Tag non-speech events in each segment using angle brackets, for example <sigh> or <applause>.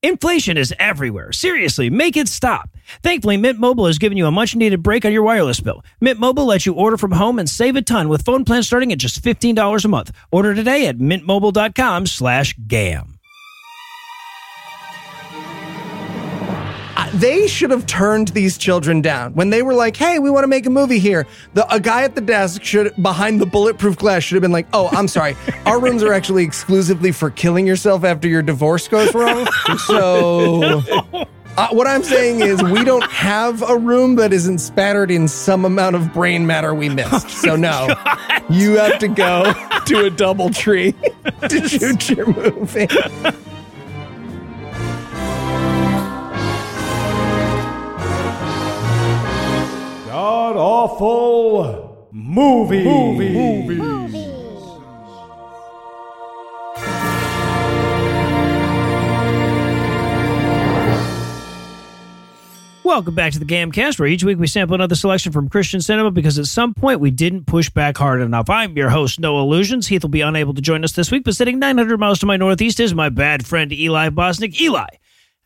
Inflation is everywhere. Seriously, make it stop. Thankfully, Mint Mobile has given you a much needed break on your wireless bill. Mint Mobile lets you order from home and save a ton with phone plans starting at just $15 a month. Order today at mintmobile.com slash GAM. They should have turned these children down when they were like, "Hey, we want to make a movie here." The a guy at the desk should behind the bulletproof glass should have been like, "Oh, I'm sorry, <laughs> our rooms are actually exclusively for killing yourself after your divorce goes wrong." <laughs> So. Uh, what I'm saying is, we don't have a room that isn't spattered in some amount of brain matter we missed. So, no, you have to go to a double tree <laughs> to shoot your movie. God awful movie. movie. Movie. Welcome back to the Gamcast, where each week we sample another selection from Christian cinema because at some point we didn't push back hard enough. I'm your host, Noah Lugeons. Heath will be unable to join us this week, but sitting 900 miles to my northeast is my bad friend Eli Bosnick. Eli,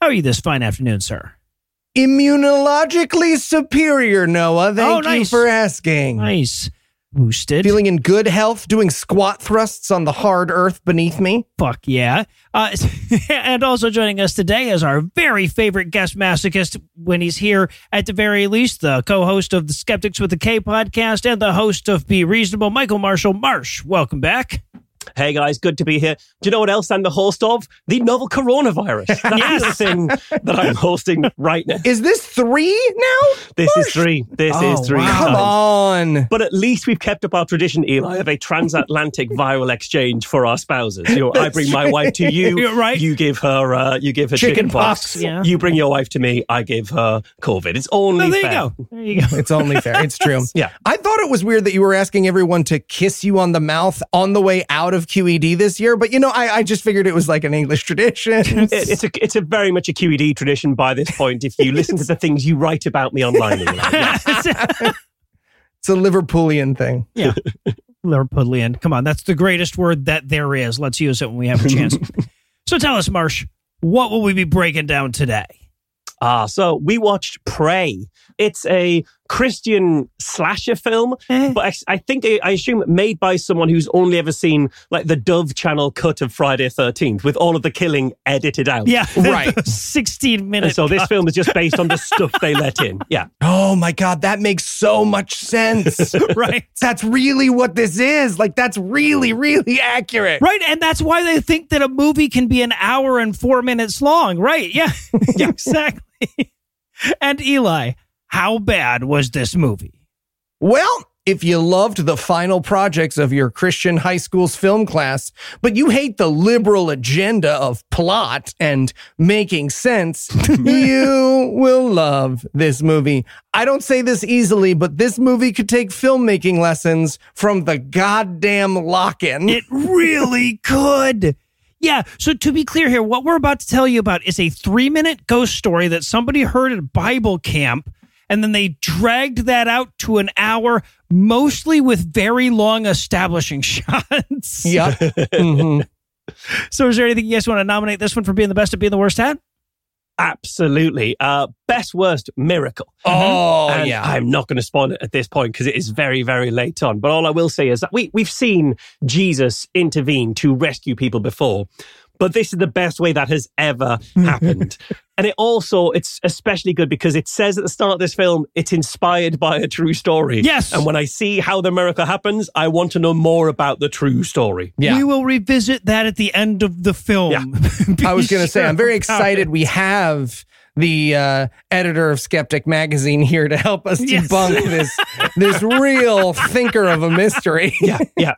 how are you this fine afternoon, sir? Immunologically superior, Noah. Thank Oh, nice. you for asking. Nice. Boosted. Feeling in good health, doing squat thrusts on the hard earth beneath me. Fuck yeah. Uh, <laughs> and also joining us today is our very favorite guest masochist when he's here, at the very least, the co host of the Skeptics with the K podcast and the host of Be Reasonable, Michael Marshall Marsh. Welcome back. Hey guys, good to be here. Do you know what else I'm the host of? The novel coronavirus. <laughs> That's Yes. the thing that I'm hosting right now. Is this three now? This is three. This Oh, is three. wow. Come on. But at least we've kept up our tradition, Eli, of a transatlantic <laughs> viral exchange for our spouses. You know, I bring my wife to you. <laughs> You're right. You give her, uh, you give her Chicken chicken, pox. pox. Yeah. You bring your wife to me. I give her COVID. It's only Oh, there fair. you go. There you go. It's only fair. It's true. Yeah. I thought it was weird that you were asking everyone to kiss you on the mouth on the way out of QED this year, but you know, I, I just figured it was like an English tradition. <laughs> It- it's a it's a very much a QED tradition by this point. If you listen to the things you write about me online, Eli. <laughs> Yeah. It's a Liverpoolian thing. Yeah. Liverpoolian. Come on. That's the greatest word that there is. Let's use it when we have a chance. <laughs> so tell us, Marsh, what will we be breaking down today? Ah, so we watched Pray. It's a Christian slasher film, Eh. but I, I think I assume made by someone who's only ever seen like the Dove Channel cut of Friday Thirteenth with all of the killing edited out. Yeah. <laughs> Right. 16 And minutes. so this film is just based on the <laughs> stuff they let in. Yeah. Oh my God, that makes so much sense. <laughs> right. that's really what this is. Like, that's really, really accurate. Right. And that's why they think that a movie can be an hour and four minutes long. Right. Yeah. yeah. exactly. And Eli, how bad was this movie? Well, if you loved the final projects of your Christian high school's film class, but you hate the liberal agenda of plot and making sense, <laughs> you will love this movie. I don't say this easily, but this movie could take filmmaking lessons from the goddamn lock-in. It really could. Yeah. So to be clear here, what we're about to tell you about is a three minute ghost story that somebody heard at Bible camp. And then they dragged that out to an hour, mostly with very long establishing <laughs> shots. Yep. Mhm. <laughs> So, is there anything you guys want to nominate this one for being the best at being the worst at? Absolutely. Uh, best worst miracle. Oh, And yeah. I'm not going to spoil it at this point because it is very, very late on. But all I will say is that we, we've seen Jesus intervene to rescue people before. But this is the best way that has ever <laughs> happened. And it also, it's especially good because it says at the start of this film, it's inspired by a true story. Yes. And when I see how the miracle happens, I want to know more about the true story. Yeah. We will revisit that at the end of the film. Yeah. <laughs> I was going to say, I'm very Be sure about excited we have the uh, editor of Skeptic Magazine here to help us Yes. debunk <laughs> this this real thinker of a mystery. <laughs> Yeah. Yeah.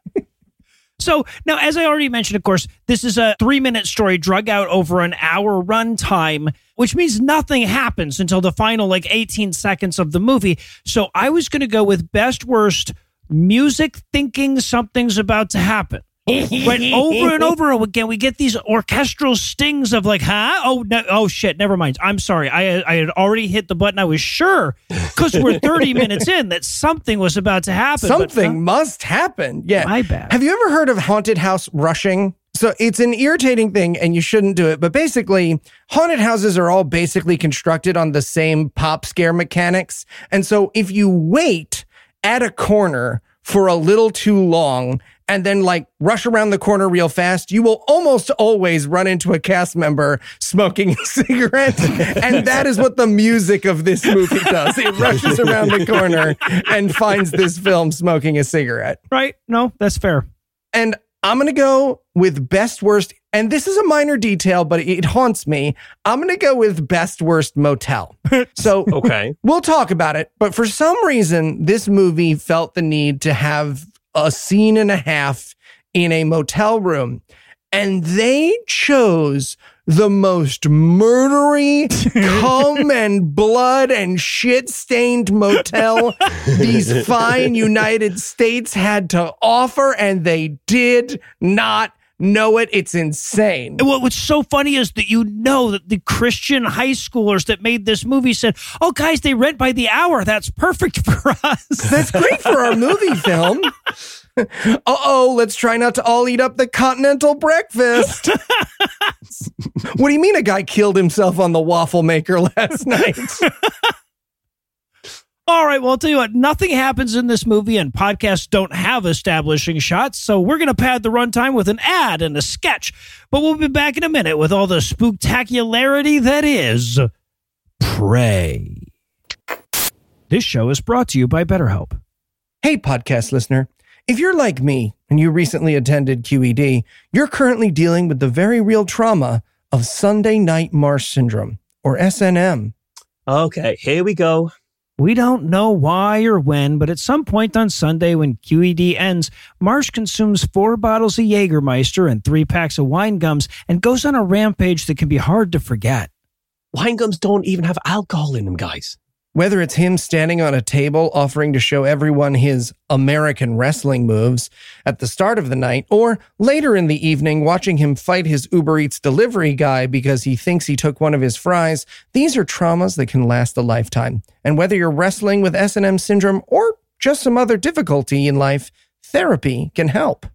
So now, as I already mentioned, of course, this is a three minute story drug out over an hour runtime, which means nothing happens until the final like 18 seconds of the movie. So I was going to go with best worst music thinking something's about to happen. right over and over again we get these orchestral stings of like huh oh no, oh shit never mind i'm sorry i i had already hit the button i was sure because we're 30 <laughs> minutes in that something was about to happen but, Something uh, must happen. Yeah. My bad. Have you ever heard of haunted house rushing? So it's an irritating thing and you shouldn't do it. But basically, haunted houses are all basically constructed on the same pop scare mechanics. And so if you wait at a corner for a little too long and then like rush around the corner real fast, you will almost always run into a cast member smoking a <laughs> cigarette. and that is what the music of this movie does. It rushes around the corner and finds this film smoking a cigarette. right no that's fair And I'm going to go with best worst. And this is a minor detail, but it haunts me. I'm going to go with best worst motel. <laughs> So Okay. we'll talk about it. But for some reason, this movie felt the need to have a scene and a half in a motel room. And they chose the most murdery, <laughs> cum and blood and shit stained motel these <laughs> fine United States had to offer, and they did not know it. It's insane. What, what's so funny is that you know that the Christian high schoolers that made this movie said, "Oh, guys, they rent by the hour. That's perfect for us." That's great for our movie film. <laughs> uh oh, let's try not to all eat up the continental breakfast. What do you mean a guy killed himself on the waffle maker <laughs> last night? <laughs> All right, well, I'll tell you what, nothing happens in this movie, and podcasts don't have establishing shots, so we're going to pad the runtime with an ad and a sketch. But we'll be back in a minute with all the spooktacularity that is Pray. This show is brought to you by BetterHelp. hey, podcast listener. If you're like me and you recently attended QED, you're currently dealing with the very real trauma of Sunday Night Marsh Syndrome, or SNM. Okay, here we go. We don't know why or when, but at some point on Sunday when QED ends, Marsh consumes four bottles of Jägermeister and three packs of wine gums and goes on a rampage that can be hard to forget. Wine gums don't even have alcohol in them, guys. Whether it's him standing on a table offering to show everyone his American wrestling moves at the start of the night, or later in the evening watching him fight his Uber Eats delivery guy because he thinks he took one of his fries, these are traumas that can last a lifetime. And whether you're wrestling with S&M syndrome or just some other difficulty in life, therapy can help.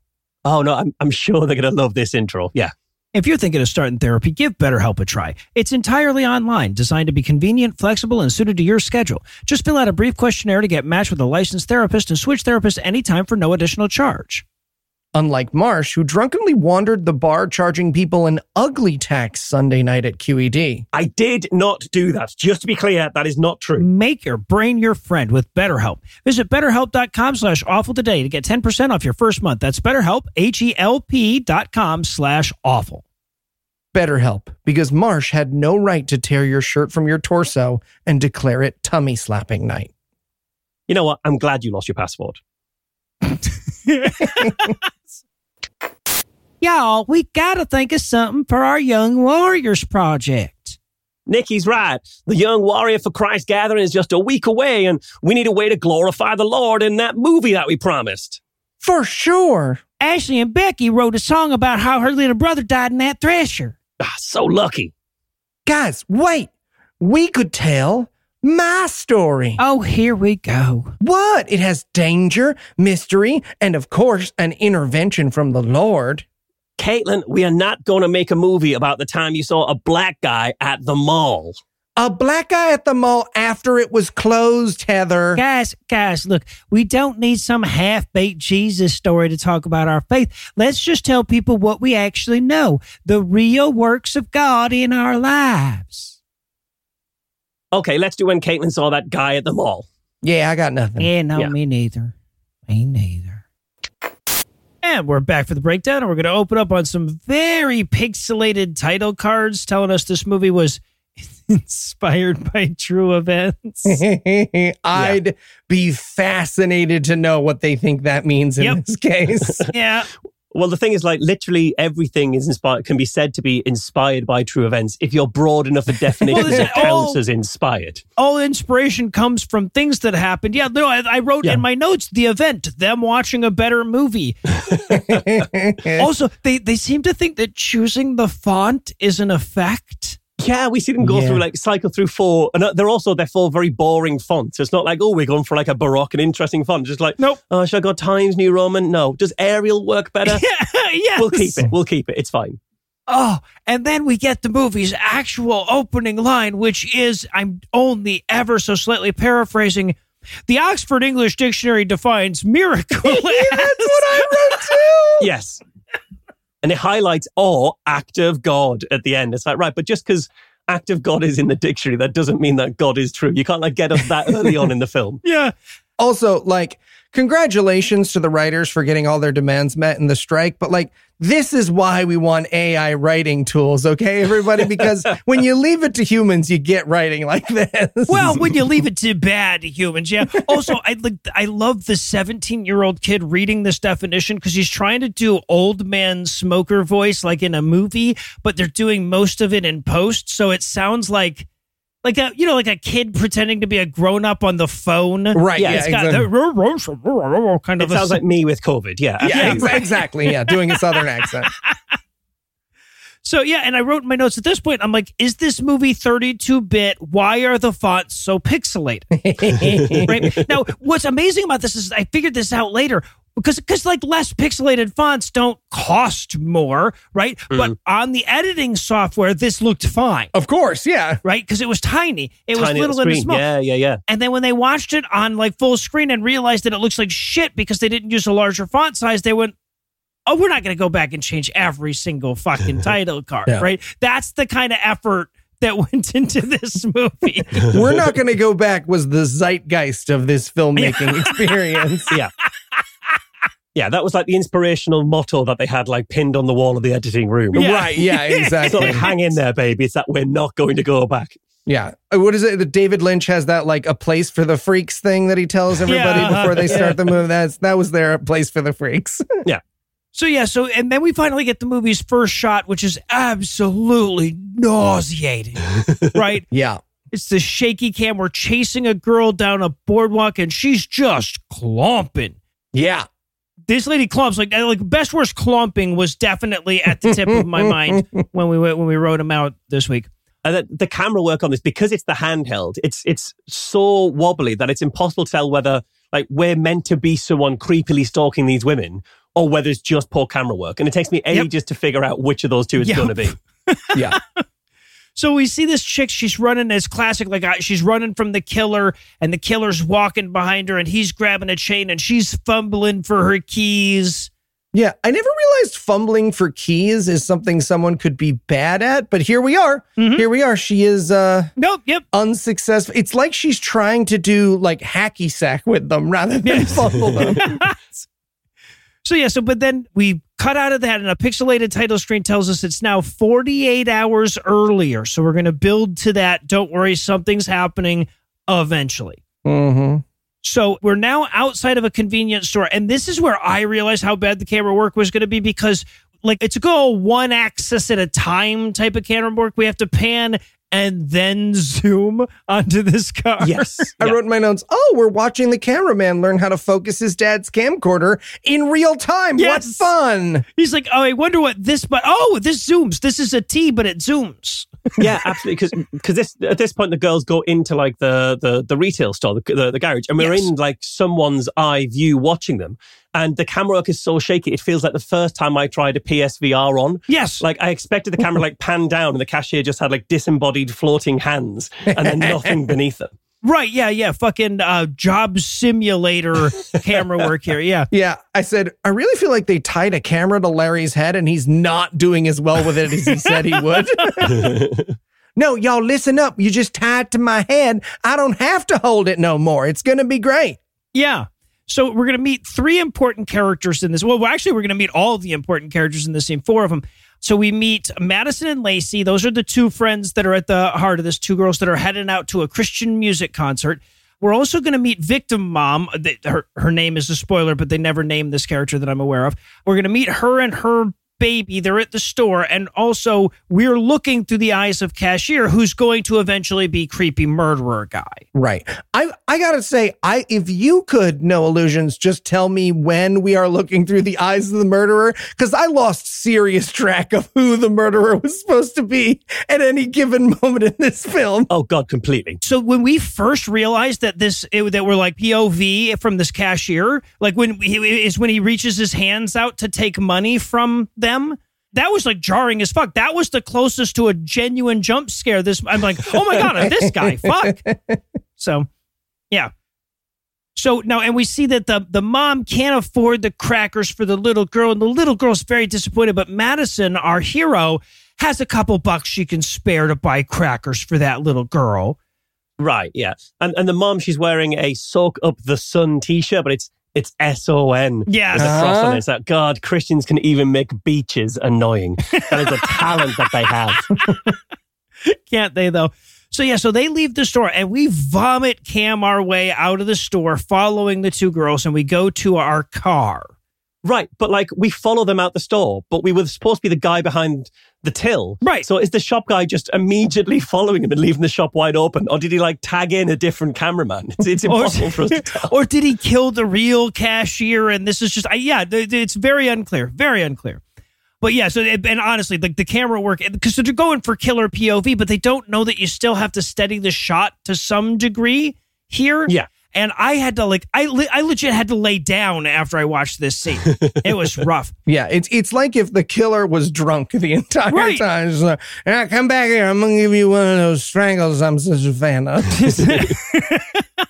Oh no, I'm I'm sure they're gonna love this intro. Yeah. If you're thinking of starting therapy, give BetterHelp a try. It's entirely online, designed to be convenient, flexible, and suited to your schedule. Just fill out a brief questionnaire to get matched with a licensed therapist and switch therapists anytime for no additional charge. Unlike Marsh, who drunkenly wandered the bar charging people an ugly tax Sunday night at QED. I did not do that. Just to be clear, that is not true. Make your brain your friend with BetterHelp. Visit betterhelp.com slash awful today to get 10% off your first month. That's betterhelp, H-E-L-P dot com slash awful. BetterHelp, because Marsh had no right to tear your shirt from your torso and declare it tummy slapping night. You know what? I'm glad you lost your passport. <laughs> <laughs> Y'all, we gotta think of something for our Young Warriors project. Nikki's right. The Young Warrior for Christ gathering is just a week away, and we need a way to glorify the Lord in that movie that we promised. For sure. Ashley and Becky wrote a song about how her little brother died in that thresher. Ah, so lucky. Guys, wait. We could tell my story. Oh, here we go. What? It has danger, mystery, and of course, an intervention from the Lord. Caitlin, we are not going to make a movie about the time you saw a black guy at the mall. A black guy at the mall after it was closed, Heather. Guys, guys, look, we don't need some half baked Jesus story to talk about our faith. Let's just tell people what we actually know the real works of God in our lives. Okay, let's do when Caitlin saw that guy at the mall. Yeah, I got nothing. Yeah, no, Yeah. me neither. Me neither. And we're back for the breakdown, and we're going to open up on some very pixelated title cards telling us this movie was <laughs> inspired by true events. <laughs> I'd be fascinated to know what they think that means in Yep. this case. <laughs> yeah. Well, the thing is, like, literally everything is inspired, can be said to be inspired by true events if you're broad enough a <laughs> definition Well, is that it all- as inspired. All inspiration comes from things that happened. Yeah, no, I, I wrote Yeah. in my notes the event, them watching a better movie. <laughs> also, they, they seem to think that choosing the font is an effect. Yeah, we see them go Yeah. through like cycle through four, and uh, they're also they're four very boring fonts. It's not like oh we're going for like a baroque and interesting font. Just like Nope. oh should I go Times New Roman? No, does Arial work better? <laughs> yes. We'll keep it. We'll keep it. It's fine. Oh, and then we get the movie's actual opening line, which is I'm only ever so slightly paraphrasing. The Oxford English Dictionary defines miracle. <laughs> That's what I wrote too. <laughs> Yes. And it highlights or act of God at the end. It's like, right, but just because act of God is in the dictionary, that doesn't mean that God is true. You can't like get us that early on in the film. <laughs> Yeah. Also, like, congratulations to the writers for getting all their demands met in the strike. But like, this is why we want AI writing tools, okay, everybody? Because <laughs> when you leave it to humans, you get writing like this. Well, when you leave it to bad humans, yeah. Also, I like I love the 17 year old kid reading this definition because he's trying to do old man smoker voice like in a movie, but they're doing most of it in post, so it sounds like like a you know like a kid pretending to be a grown up on the phone. right? Yeah, Yeah, It's got exactly. the kind It of a sounds like me with COVID. Yeah. yeah, <laughs> exa- exactly. Yeah, doing a southern <laughs> accent. So yeah, and I wrote in my notes at this point, I'm like, is this movie 32 bit? Why are the fonts so pixelated? <laughs> right now, what's amazing about this is I figured this out later because because like less pixelated fonts don't cost more, right? Mm-hmm. But on the editing software, this looked fine, Of course, yeah. right? Because it was tiny, it was Tiny little little and small. Yeah, yeah, yeah. And then when they watched it on like full screen and realized that it looks like shit because they didn't use a larger font size, they went, "Oh, we're not going to go back and change every single fucking <laughs> title card." Yeah. Right? That's the kind of effort that <laughs> went into this movie. <laughs> We're not going to go back was the zeitgeist of this filmmaking experience. Yeah. Yeah, that was like the inspirational motto that they had like pinned on the wall of the editing room. Yeah. Right. Yeah, <laughs> It's exactly. not like hang in there, baby. It's that we're not going to go back. Yeah. Uh, What is it? that David Lynch has that like a place for the freaks thing that he tells everybody Yeah. before they start the movie. That's that was their place for the freaks. <laughs> Yeah. So yeah, so and then we finally get the movie's first shot, which is absolutely nauseating. <laughs> right? yeah. It's the shaky cam. We're chasing a girl down a boardwalk and she's just clomping. Yeah. This lady clumps like uh, like best worst clumping was definitely at the tip of my mind <laughs> when we when we wrote him out this week. And the, the camera work on this because it's the handheld. It's it's so wobbly that it's impossible to tell whether like we're meant to be someone creepily stalking these women or whether it's just poor camera work. And it takes me Yep. ages to figure out which of those two it's Yep. going to be. <laughs> Yeah. So we see this chick. She's running as classic, like uh, she's running from the killer, and the killer's walking behind her, and he's grabbing a chain, and she's fumbling for her keys. Yeah. I never realized fumbling for keys is something someone could be bad at, but here we are. Mhm. Here we are. She is uh Nope. Yep. unsuccessful. It's like she's trying to do like hacky sack with them rather than Yes. fumble them. <laughs> So yeah. So but then we cut out of that, and a pixelated title screen tells us it's now 48 hours earlier. So we're going to build to that. Don't worry, something's happening eventually. hmm So we're now outside of a convenience store. And this is where I realized how bad the camera work was going to be because, like, it's a go one axis at a time type of camera work. We have to pan and then zoom onto this car. Yes. <laughs> I Yeah. wrote in my notes, oh, we're watching the cameraman learn how to focus his dad's camcorder in real time. Yes. What fun. He's like, oh, I wonder what this, but oh, this zooms. This is a T, but it zooms. Yeah, absolutely. Because this at this point the girls go into like the the, the retail store, the, the the garage, and we're Yes. in like someone's eye view watching them, and the camera work is so shaky. It feels like the first time I tried a PSVR on. Yes. Like I expected the camera like pan down, and the cashier just had like disembodied floating hands, and then <laughs> nothing beneath them. Right. Yeah. Yeah. Fucking uh, job simulator <laughs> camera work here. Yeah. Yeah, I said, I really feel like they tied a camera to Larry's head and he's not doing as well with it as he said he would. <laughs> no, y'all listen up. You just tied it to my head. I don't have to hold it no more. It's going to be great. Yeah. So we're going to meet three important characters in this. Well, actually, we're going to meet all of the important characters in this scene, four of them. So we meet Madison and Lacey. Those are the two friends that are at the heart of this, two girls that are heading out to a Christian music concert. We're also going to meet victim mom. Her her name is a spoiler, but they never name this character that I'm aware of. We're going to meet her and her baby. They're at the store, and also we're looking through the eyes of cashier, who's going to eventually be creepy murderer guy. Right. I I gotta say, I if you could, Noah Lugeons, just tell me when we are looking through the eyes of the murderer, because I lost serious track of who the murderer was supposed to be at any given moment in this film. Oh God, completely. So when we first realized that this it, that we're like POV from this cashier, like when he is when he reaches his hands out to take money from them, that was like jarring as fuck. That was the closest to a genuine jump scare. This I'm like, oh my god, this guy, <laughs> fuck. So, yeah. So now, and we see that the the mom can't afford the crackers for the little girl, and the little girl's very disappointed. But Madison, our hero, has a couple bucks she can spare to buy crackers for that little girl. Right, yeah. And and the mom, she's wearing a soak up the sun t-shirt, but it's it's S O N. Yeah, With a cross on it. It's like, ah. God, Christians can even make beaches annoying. That is a talent that they have. <laughs> can't they though? So yeah, so they leave the store and we vomit cam our way out of the store following the two girls and we go to our car. Right, but like we follow them out the store, but we were supposed to be the guy behind the till. Right. So is the shop guy just immediately <laughs> following him and leaving the shop wide open? Or did he like tag in a different cameraman? It's, it's <laughs> Or, impossible for us to tell. or did he kill the real cashier and this is just I, yeah, it's very unclear, very unclear. But yeah, so and honestly, like the camera work because they're going for killer POV, but they don't know that you still have to steady the shot to some degree here. Yeah. And I had to like I le- I legit had to lay down after I watched this scene. it was <laughs> rough. Yeah, it's it's like if the killer was drunk the entire Right. time. It's like, "Yeah, come back here. I'm gonna give you one of those strangles I'm such a fan of. <laughs>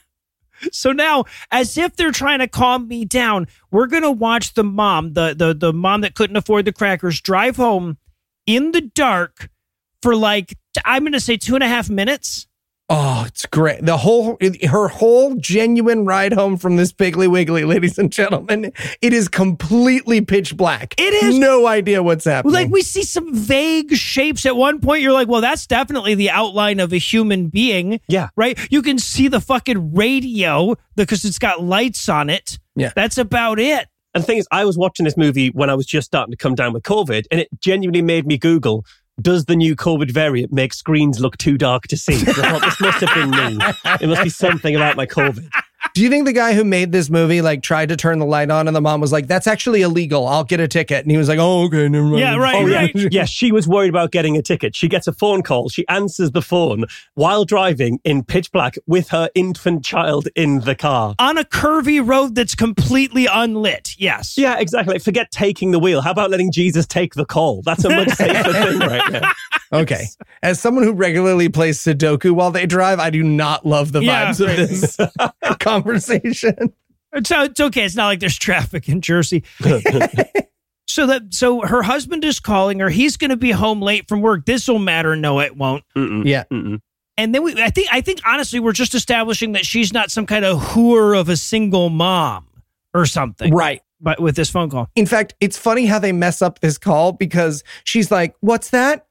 So now, as if they're trying to calm me down, we're gonna watch the mom, the the the mom that couldn't afford the crackers, drive home in the dark for like I'm gonna say two and a half minutes. Oh, it's great. The whole her whole genuine ride home from this Piggly Wiggly, ladies and gentlemen, it is completely pitch black. It is. no idea what's happening. Like we see some vague shapes at one point. You're like, well, that's definitely the outline of a human being. Yeah. Right? You can see the fucking radio because it's got lights on it. Yeah. That's about it. And the thing is, I was watching this movie when I was just starting to come down with COVID, and it genuinely made me Google, does the new COVID variant make screens look too dark to see? Thought, this must have been me. It must be something about my COVID. Do you think the guy who made this movie like tried to turn the light on and the mom was like, "That's actually illegal. I'll get a ticket." And he was like, "Oh, okay, never mind." Yeah, right, Oh, yeah. right. <laughs> yeah, she was worried about getting a ticket. She gets a phone call. She answers the phone while driving in pitch black with her infant child in the car. On a curvy road that's completely unlit. Yes. Yeah, exactly. Forget taking the wheel. How about letting Jesus take the call? That's a much safer thing right now. <laughs> Okay. As someone who regularly plays Sudoku while they drive, I do not love the Yeah, vibes right. of this <laughs> conversation. It's, it's okay. It's not like there's traffic in Jersey. <laughs> so that so her husband is calling her. He's going to be home late from work. This will matter. No, it won't. Mm-mm, Yeah. mm-mm. And then we, I think, I think honestly, we're just establishing that she's not some kind of whore of a single mom or something. Right. But with this phone call, In fact, it's funny how they mess up this call because she's like, What's that?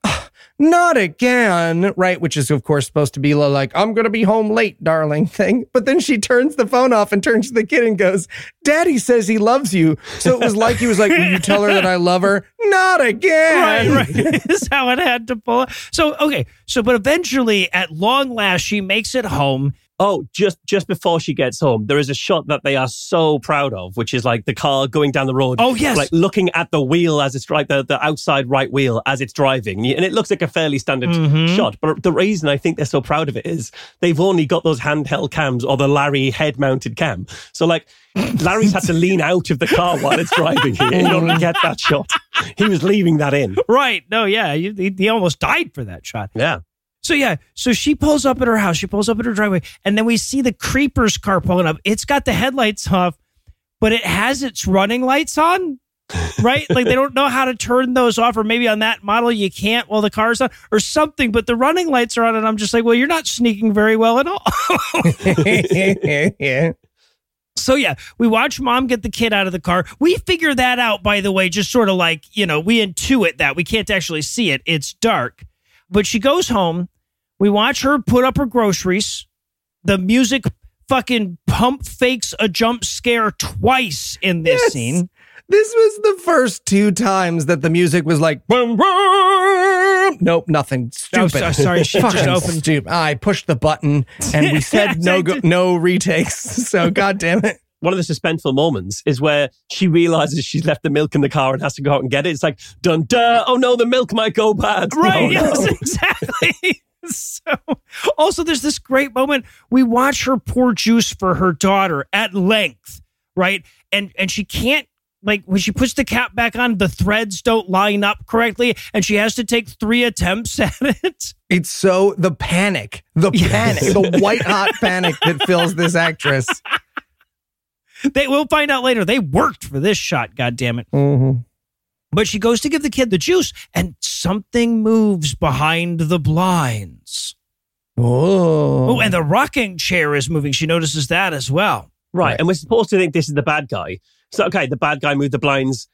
"Ugh, Not again. Right. Which is, of course, supposed to be like, I'm going to be home late, darling <laughs> thing. But then she turns the phone off and turns to the kid and goes, Daddy says he loves you. So it was like he was like, Will you tell her that I love her? <laughs> Not again. right, right. <laughs> is how it had to pull. So okay, so but eventually, at long last, she makes it home. Oh, just just before she gets home, there is a shot that they are so proud of, which is like the car going down the road. Oh, yes. like looking at the wheel as it's like the, the outside right wheel as it's driving, and it looks like a fairly standard Mhm. shot. But the reason I think they're so proud of it is they've only got those handheld cams or the Larry head-mounted cam. So like <laughs> Larry's had to lean out of the car while it's driving here in order to get that shot. He was leaving that in. Right? No, yeah, he- he almost died for that shot. Yeah. So yeah, so she pulls up at her house. She pulls up at her driveway, and then we see the creepers car pulling up. It's got the headlights off, but it has its running lights on. Right? like they don't know how to turn those off, or maybe on that model you can't while the car's on, or something. But the running lights are on, and I'm just like, well, you're not sneaking very well at all. yeah. <laughs> So yeah, we watch mom get the kid out of the car. We figure that out, by the way, just sort of like, you know, we intuit that. We can't actually see it. It's dark. But she goes home. We watch her put up her groceries. The music fucking pump fakes a jump scare twice in this Yes. scene. This was the first two times that the music was like, boom, boom. nope, nothing. Oh, Stupid. so- sorry, she just Fucking opened- Stupid. I pushed the button and we <laughs> said no, go, no retakes. <laughs> So, god damn it. One of the suspenseful moments is where she realizes she's left the milk in the car and has to go out and get it. It's like, dun duh, oh no, the milk might go bad. Right. Oh, no. yes, <laughs> exactly. So, also, there's this great moment. We watch her pour juice for her daughter at length, right? And and she can't like when she puts the cap back on, the threads don't line up correctly, and she has to take three attempts <laughs> at it. It's so the panic, the panic, the white hot panic that fills this actress. <laughs> They will find out later. They worked for this shot. God damn it! Mm-hmm. But she goes to give the kid the juice, and something moves behind the blinds. Whoa. Oh, and the rocking chair is moving. She notices that as well. Right. And we're supposed to think this is the bad guy. So, okay, the bad guy moved the blinds.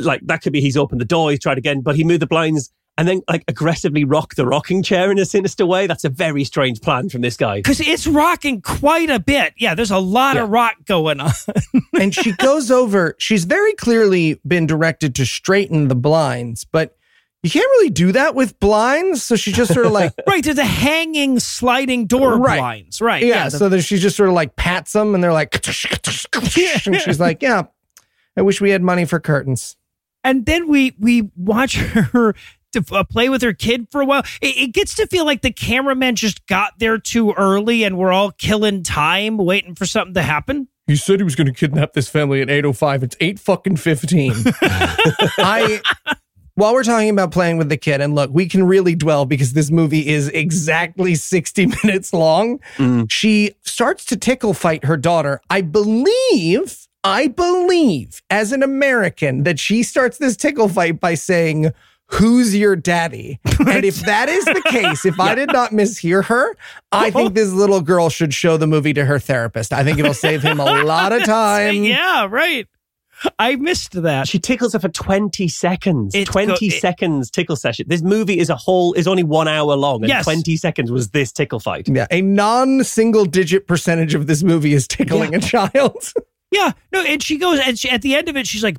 Like, that could be he's opened the door, he's tried again, but he moved the blinds and then, like, aggressively rock the rocking chair in a sinister way. That's a very strange plan from this guy. Because it's rocking quite a bit. Yeah, there's a lot of rock going on. <laughs> and she goes over. She's very clearly been directed to straighten the blinds, but you can't really do that with blinds. So she just sort of like, <laughs> right, there's a hanging sliding door Right. blinds. Right. yeah. the- so that she just sort of like pats them, and they're like, <laughs> and she's like, yeah. I wish we had money for curtains. and then we we watch her to uh, play with her kid for a while. It, it gets to feel like the cameraman just got there too early, and we're all killing time waiting for something to happen. He said he was going to kidnap this family at 8.05. It's 8 fucking 15. <laughs> I, while we're talking about playing with the kid, and look, we can really dwell because this movie is exactly 60 <laughs> minutes long. She starts to tickle fight her daughter. I believe, I believe as an American that she starts this tickle fight by saying, Who's your daddy? <laughs> And if that is the case, if I did not mishear her, I think <laughs> this little girl should show the movie to her therapist. I think it'll save him a <laughs> lot of time. yeah, right. I missed that. She tickles her for 20 seconds. It's 20 go- it- seconds tickle session. This movie is a whole, is only one hour long, and Yes. 20 seconds was this tickle fight. Yeah, a non-single digit percentage of this movie is tickling a child. Yeah, no, and she goes, and she, at the end of it, she's like,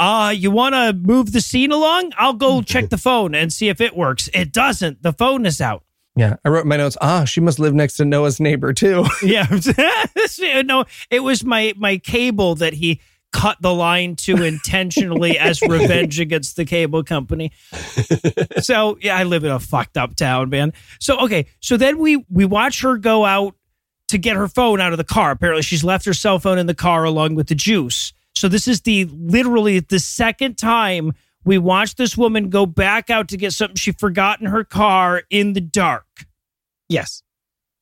uh, you want to move the scene along? I'll go check the phone and see if it works. It doesn't. The phone is out. Yeah, I wrote my notes. Ah, she must live next to Noah's neighbor too. <laughs> Yeah. <laughs> no, it was my, my cable that he cut the line to intentionally as <laughs> revenge against the cable company. So, yeah, I live in a fucked up town, man. So, okay. So then we, we watch her go out to get her phone out of the car. Apparently, she's left her cell phone in the car along with the juice. So this is the literally the second time we watch this woman go back out to get something she forgot in her car in the dark. Yes.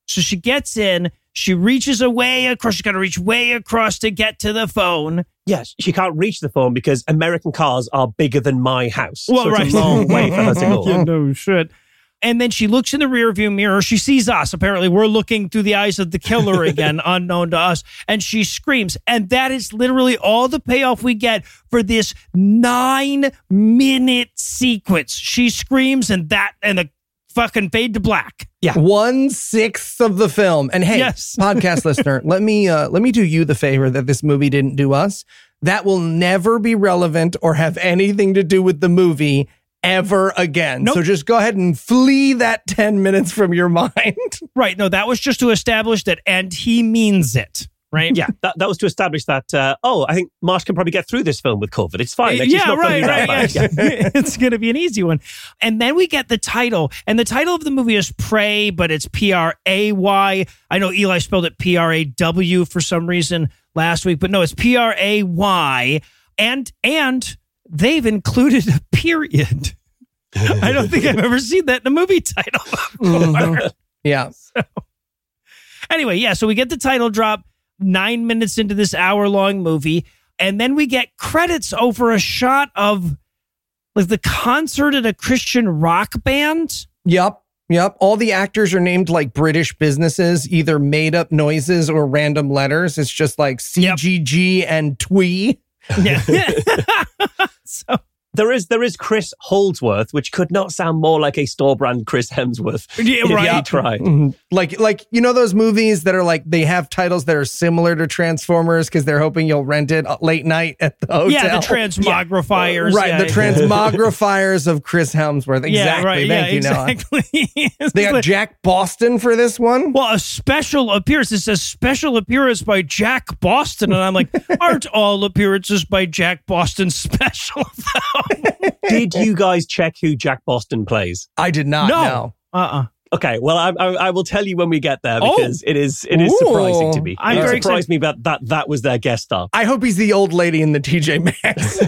So she gets in, she reaches away across, she's got to reach way across to get to the phone. Yes. She can't reach the phone because American cars are bigger than my house. Well, so right. It's a long way for her to <laughs> go. Yeah, no shit. And then she looks in the rearview mirror. She sees us. Apparently, we're looking through the eyes of the killer <laughs> again, unknown to us. And she screams. And that is literally all the payoff we get for this nine minute sequence. She screams, and that, and the fucking fade to black. Yeah. One sixth of the film. And hey, Yes. <laughs> podcast listener, let me uh, let me do you the favor that this movie didn't do us. That will never be relevant or have anything to do with the movie ever again. Nope. So just go ahead and flee that <laughs> 10 minutes from your mind. <laughs> Right. No, that was just to establish that, and he means it. Right. Yeah, that, that was to establish that, uh, oh, I think Marsh can probably get through this film with COVID. It's fine. Like, yeah, not gonna right, be right. yeah. <laughs> it's going to be an easy one. And then we get the title, and the title of the movie is Pray, but it's P R A Y. I know Eli spelled it P R A W for some reason last week, but no, it's P R A Y. And and they've included a period. <laughs> I don't think I've ever seen that in a movie title. Mm-hmm. before. Yeah. <laughs> Anyway, yeah, so we get the title drop nine minutes into this hour long movie, and then we get credits over a shot of like the concert at a Christian rock band. Yep. Yep. All the actors are named like British businesses, either made up noises or random letters. It's just like Yep. CGG and Twee. Yeah. <laughs> <laughs> so there is there is Chris Holdsworth, which could not sound more like a store brand Chris Hemsworth. <laughs> Yeah, if right. you tried. Mhm. Like, like you know those movies that are like they have titles that are similar to Transformers because they're hoping you'll rent it late night at the hotel. Yeah, the <laughs> transmogrifiers. right, yeah. the transmogrifiers of Chris Hemsworth. Exactly. Yeah, right. Thank yeah, you, Noah. exactly. <laughs> They got Jack Boston for this one. well, a special appearance. It says special appearance by Jack Boston, and I'm like, aren't all appearances by Jack Boston special? <laughs> Did you guys check who Jack Boston plays? I did not No. know. uh uh Okay, well, I, I, I will tell you when we get there Oh. because it is it is Ooh. surprising to me. I'm it very surprised me that, that that was their guest star. I hope he's the old lady in the TJ Maxx.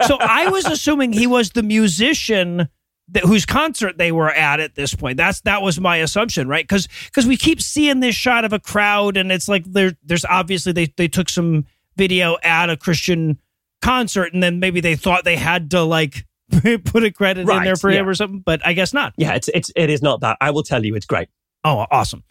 <laughs> So I was assuming he was the musician that, whose concert they were at at this point. That's that was my assumption, right? Because because we keep seeing this shot of a crowd, and it's like there there's obviously they they took some video at a Christian concert, and then maybe they thought they had to like <laughs> put a credit in Right, there for him or something, but I guess not. Yeah, it's it's it is not that. I will tell you, it's great. Oh, awesome.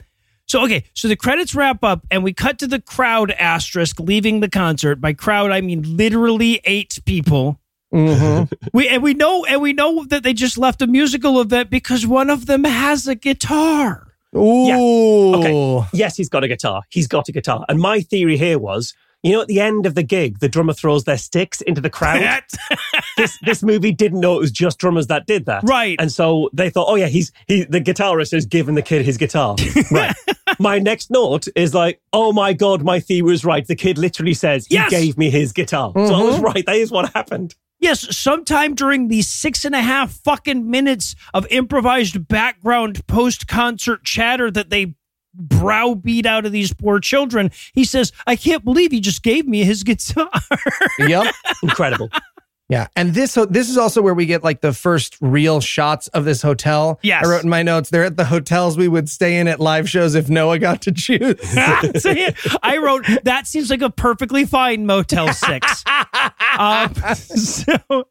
So, okay, so the credits wrap up and we cut to the crowd asterisk leaving the concert. By crowd, I mean literally eight people. Mhm. <laughs> We and we know and we know that they just left a musical event because one of them has a guitar. Ooh. Okay. Yes, he's got a guitar. He's got a guitar. And my theory here was, you know, at the end of the gig, the drummer throws their sticks into the crowd. <laughs> this this movie didn't know it was just drummers that did that. Right. And so they thought, oh yeah, he's he the guitarist is giving the kid his guitar. <laughs> right. My next note is like, oh my god, my theory was right. The kid literally says he Yes. gave me his guitar. So I was mm-hmm. right. That is what happened. Yes, sometime during these six and a half fucking minutes of improvised background post concert chatter that they browbeat out of these poor children, he says, I can't believe he just gave me his <laughs> guitar. Yep. Incredible. Yeah, and this this is also where we get like the first real shots of this hotel. Yes. I wrote in my notes they're at the hotels we would stay in at live shows if Noah got to choose. <laughs> So, yeah, I wrote that seems like a perfectly fine Motel Six. <laughs> um, so,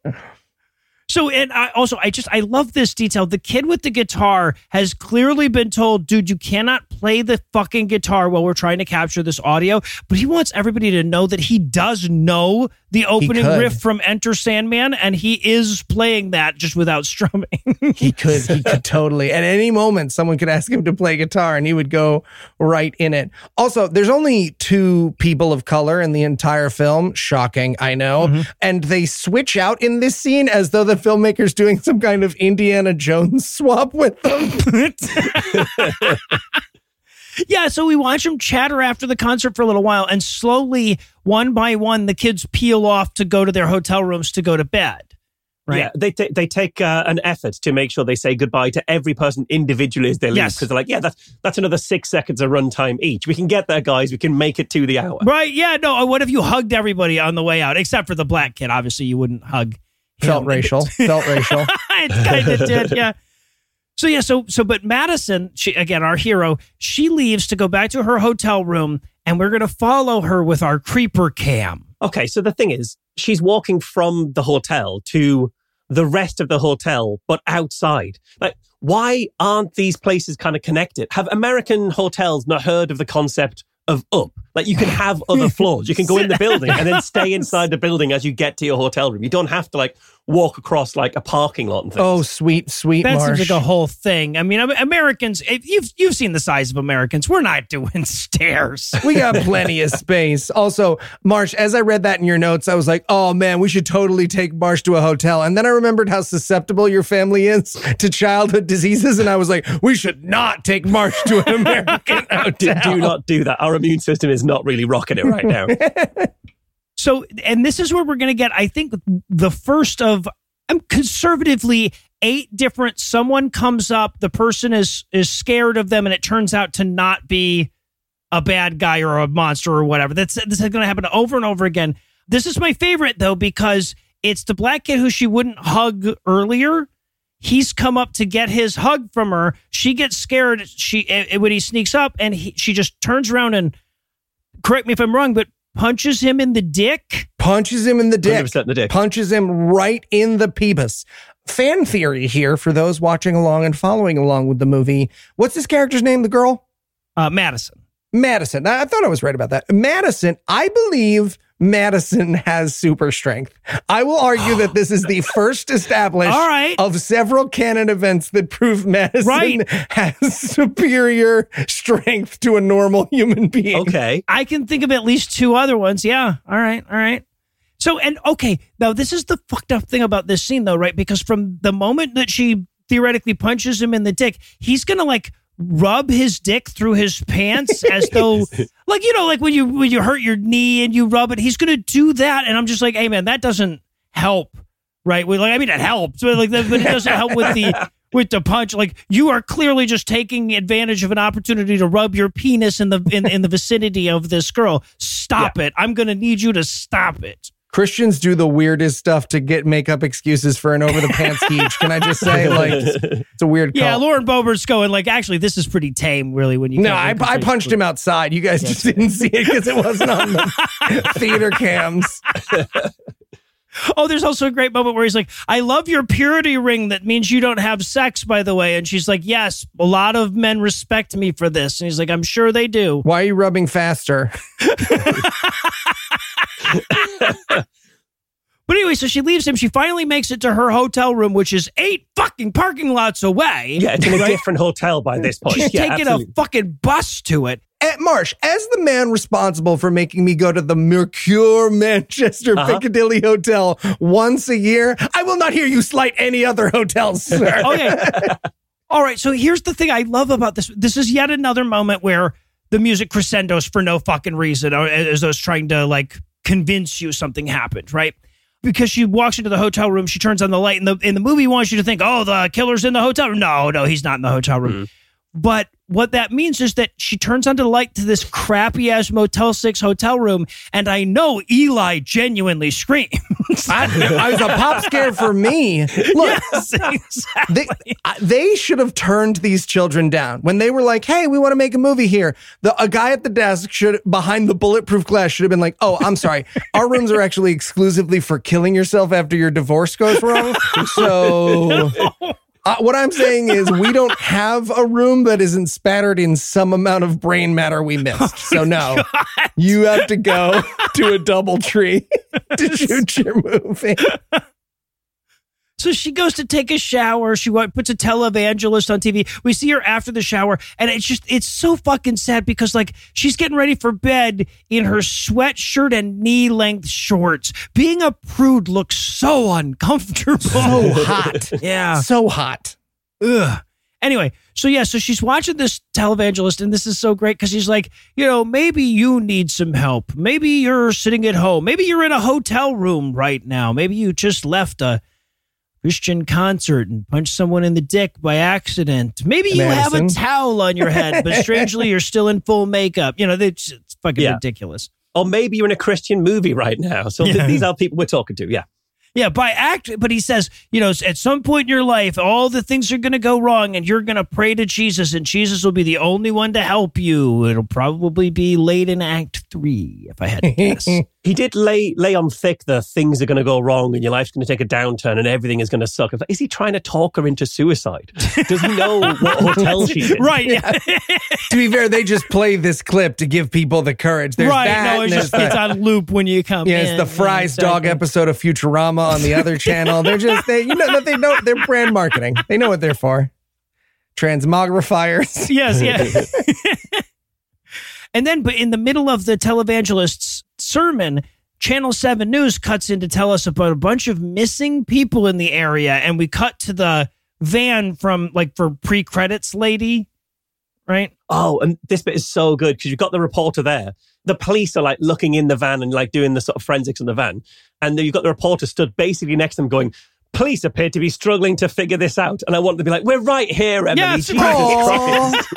so, and I also I just I love this detail. The kid with the guitar has clearly been told, "Dude, you cannot play the fucking guitar while we're trying to capture this audio." But he wants everybody to know that he does know the opening riff from Enter Sandman, and he is playing that just without <laughs> strumming. he could he could totally at any moment someone could ask him to play guitar and he would go right in it. Also, there's only two people of color in the entire film. Shocking, I know. Mm-hmm. And they switch out in this scene as though the filmmaker's doing some kind of Indiana Jones <laughs> swap with them. <laughs> Yeah, so we watch them chatter after the concert for a little while, and slowly, one by one, the kids peel off to go to their hotel rooms to go to bed. Right? Yeah, they ta- they take uh, an effort to make sure they say goodbye to every person individually as they leave Yes. because they're like, yeah, that's that's another six seconds of runtime each. We can get there, guys. We can make it to the hour. Right? Yeah. No. What if you hugged everybody on the way out, except for the black kid? Obviously, you wouldn't hug. Felt him. racial. <laughs> Felt racial. it kind of did. Yeah. So yeah. So so, but Madison, she again, our hero, she leaves to go back to her hotel room, and we're gonna follow her with our creeper cam. Okay, so the thing is, she's walking from the hotel to the rest of the hotel, but outside. Like, why aren't these places kind of connected? Have American hotels not heard of the concept of up? Like, you can have other <laughs> floors. You can go in the building and then stay <laughs> inside the building as you get to your hotel room. You don't have to like walk across like a parking lot and things. Oh, sweet, sweet That Marsh. seems like a whole thing. I mean, Americans, if you've you've seen the size of Americans. We're not doing <laughs> stairs. we got plenty of space. Also, Marsh, as I read that in your notes, I was like, oh man, we should totally take Marsh to a hotel. And then I remembered how susceptible your family is to childhood diseases. And I was like, we should not take Marsh to an American <laughs> do, hotel. do not do that. Our immune system is not really rocking it right now. <laughs> So, and this is where we're going to get, I think, the first of, I'm conservatively eight different. Someone comes up, the person is is scared of them, and it turns out to not be a bad guy or a monster or whatever. That's this is going to happen over and over again. This is my favorite though because it's the black kid who she wouldn't hug earlier. He's come up to get his hug from her. She gets scared. She eh, when he sneaks up, and he, she just turns around and correct me if I'm wrong, but punches him in the dick. Punches him in the dick. 100% in the dick. Punches him right in the peebus. Fan theory here for those watching along and following along with the movie. What's this character's name? The girl? Uh, Madison. Madison. I I thought I was right about that. Madison, I believe Madison has super strength. I will argue that this is the first established All right. of several canon events that prove Madison Right. has superior strength to a normal human being. Okay. I can think of at least two other ones. Yeah. All right. All right. So, and okay, now this is the fucked up thing about this scene, though, right? Because from the moment that she theoretically punches him in the dick, he's gonna like rub his dick through his pants <laughs> as though, like you know, like when you when you hurt your knee and you rub it, he's gonna do that, and I'm just like, hey man, that doesn't help, right? Well, like I mean, it helps, but like, but it doesn't help with the. <laughs> With the punch, like you are clearly just taking advantage of an opportunity to rub your penis in the in, in the vicinity of this girl. Stop it! I'm going to need you to stop it. Christians do the weirdest stuff to get make up excuses for an over the pants <laughs> heat. Can I just say, like, it's a weird call. Yeah, Lauren Boebert's going like, actually, this is pretty tame, really. When you No, I, I punched him outside. You guys just didn't see it because it wasn't on the <laughs> theater cams. <laughs> Oh, there's also a great moment where he's like, "I love your purity ring. That means you don't have sex, by the way." And she's like, "Yes, a lot of men respect me for this." And he's like, "I'm sure they do." Why are you rubbing faster? <laughs> But anyway, so she leaves him. She finally makes it to her hotel room, which is eight fucking parking lots away. Yeah, it's in a different hotel by this point. She's yeah, taking absolutely. a fucking bus to it. At Marsh, as the man responsible for making me go to the Mercure Manchester Uh-huh. Piccadilly Hotel once a year, I will not hear you slight any other hotels, <laughs> sir. Okay. All right. So here's the thing I love about this. This is yet another moment where the music crescendos for no fucking reason, or as though it's trying to like convince you something happened, right? Because she walks into the hotel room, she turns on the light, and the in the movie wants you to think, oh, the killer's in the hotel room. No, no, he's not in the hotel room. Mm-hmm. But what that means is that she turns on the light to this crappy ass Motel 6 hotel room, and I know Eli genuinely screams. <laughs> I, I was a pop scare for me. <laughs> Look, yes, exactly. they, they should have turned these children down when they were like, "Hey, we want to make a movie here." The a guy at the desk should behind the bulletproof glass should have been like, "Oh, I'm sorry, our rooms are actually exclusively for killing yourself after your divorce goes wrong." <laughs> So. Oh Uh, what I'm saying is, we don't <laughs> have a room that isn't spattered in some amount of brain matter we missed. So, no, you have to go <laughs> to a double tree <laughs> to shoot your movie. So she goes to take a shower. She puts a televangelist on TV. We see her after the shower, and it's just it's so fucking sad because like she's getting ready for bed in her sweatshirt and knee length shorts. Being a prude looks so uncomfortable. So <laughs> hot. yeah. So hot. Ugh. Anyway, so yeah, so she's watching this televangelist, and this is so great because he's like, you know, maybe you need some help. Maybe you're sitting at home. Maybe you're in a hotel room right now. Maybe you just left a Christian concert and punch someone in the dick by accident. Maybe you have a towel on your head, but strangely you're still in full makeup. You know, it's, it's fucking Yeah. ridiculous. Or maybe you're in a Christian movie right now. So th- these are people we're talking to. Yeah. Yeah, by act, but he says, you know, at some point in your life, all the things are going to go wrong, and you're going to pray to Jesus, and Jesus will be the only one to help you. It'll probably be late in Act Three, if I had to guess. <laughs> He did lay lay on thick the things are going to go wrong and your life's going to take a downturn and everything is going to suck. Is he trying to talk her into suicide? Does he know <laughs> what hotel she's in? right? Yeah. <laughs> to be fair, they just play this clip to give people the courage. There's right. that. no, and it's just there's it's the, on loop when you come. yeah, it's the Fry's dog episode of Futurama on the other <laughs> channel. They're just they, you know that they know they're brand marketing. They know what they're for. Transmogrifiers. <laughs> Yes, yeah. <laughs> and then, but in the middle of the televangelist's sermon, Channel 7 News cuts in to tell us about a bunch of missing people in the area. And we cut to the van from like for pre credits lady, right? Oh, and this bit is so good because you've got the reporter there. The police are like looking in the van and like doing the sort of forensics in the van. And then you've got the reporter stood basically next to them going, Police appear to be struggling to figure this out. And I want them to be like, We're right here, Emily. Yeah, Jesus Christ. <laughs>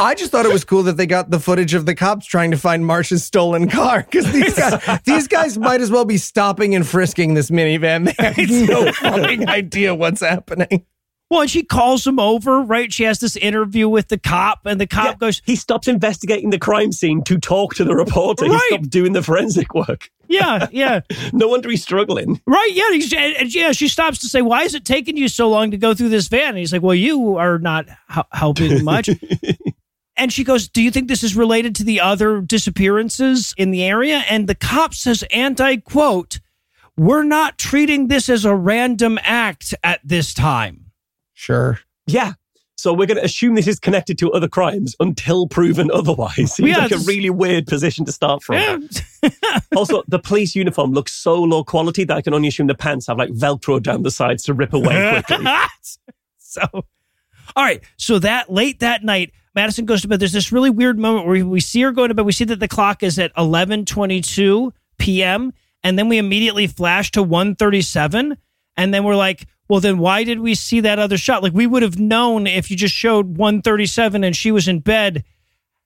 I just thought it was cool that they got the footage of the cops trying to find Marsh's stolen car because these guys, <laughs> these guys might as well be stopping and frisking this minivan. They have no fucking idea what's happening. Well, and she calls him over, right? She has this interview with the cop, and the cop Yeah, goes, he stops investigating the crime scene to talk to the reporter. Right. He stops doing the forensic work. Yeah, yeah. <laughs> No wonder he's struggling. Right, yeah, he's, and, and, yeah. She stops to say, "Why is it taking you so long to go through this van?" And he's like, "Well, you are not h- helping much." <laughs> And she goes, Do you think this is related to the other disappearances in the area? And the cop says, and I quote, We're not treating this as a random act at this time. Sure. Yeah. So we're going to assume this is connected to other crimes until proven otherwise. <laughs> Seems Yeah, like a really weird position to start from. Yeah. <laughs> Also, the police uniform looks so low quality that I can only assume the pants have like Velcro down the sides to rip away <laughs> quickly. so, all right. So that late that night, Madison goes to bed. There's this really weird moment where we see her going to bed. We see that the clock is at 11:22 p.m. and then we immediately flash to 1:37 and then we're like, well then why did we see that other shot? Like we would have known if you just showed 137 and she was in bed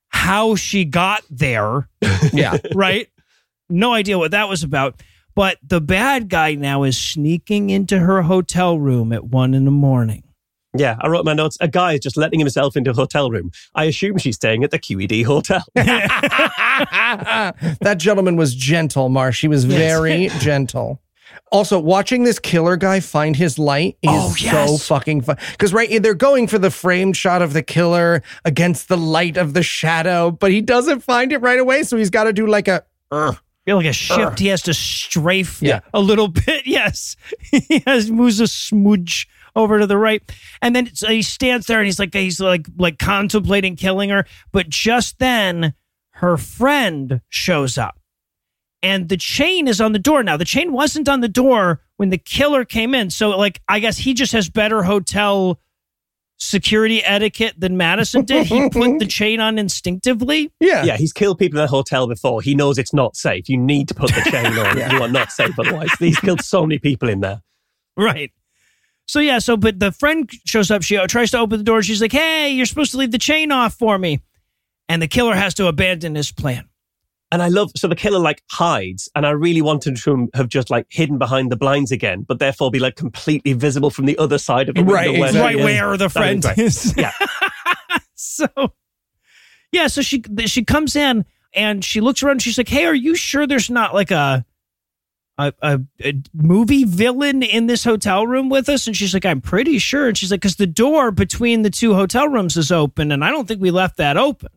how she got there <laughs> Yeah. right? No idea what that was about. But the bad guy now is sneaking into her hotel room at one in the morning. Yeah, I wrote my notes. A guy is just letting himself into a hotel room. I assume she's staying at the QED hotel. <laughs> <laughs> that gentleman was gentle, Marsh. He was very gentle. Also, watching this killer guy find his light is Oh, so fucking fun. Because, right, they're going for the framed shot of the killer against the light of the shadow, but he doesn't find it right away. So he's got to do like a. "Ugh." feel like a shift. He has to strafe Yeah. a little <laughs> bit. Yes. <laughs> he has moves a smudge over to the right. And then so uh, he stands there and he's like he's like like contemplating killing her. But just then her friend shows up. And the chain is on the door now. The chain wasn't on the door when the killer came in. So like I guess he just has better hotel security etiquette than Madison did. He put the <laughs> chain on instinctively. Yeah. yeah, he's killed people in a hotel before. He knows it's not safe. You need to put the chain on. <laughs> You are not safe otherwise. He's killed so many people in there. Right. So yeah, so but the friend shows up. She uh, tries to open the door. She's like, "Hey, you're supposed to leave the chain off for me," and the killer has to abandon his plan. And I love, so the killer like hides, and I really wanted to have just like hidden behind the blinds again, but therefore be like completely visible from the other side of the Right, window. exactly. Right where the That friend is. Yeah. <laughs> so yeah, so she she comes in and she looks around. And she's like, "Hey, are you sure there's not like a a, a a movie villain in this hotel room with us?" And she's like, "I'm pretty sure." And she's like, "Because the door between the two hotel rooms is open, and I don't think we left that open."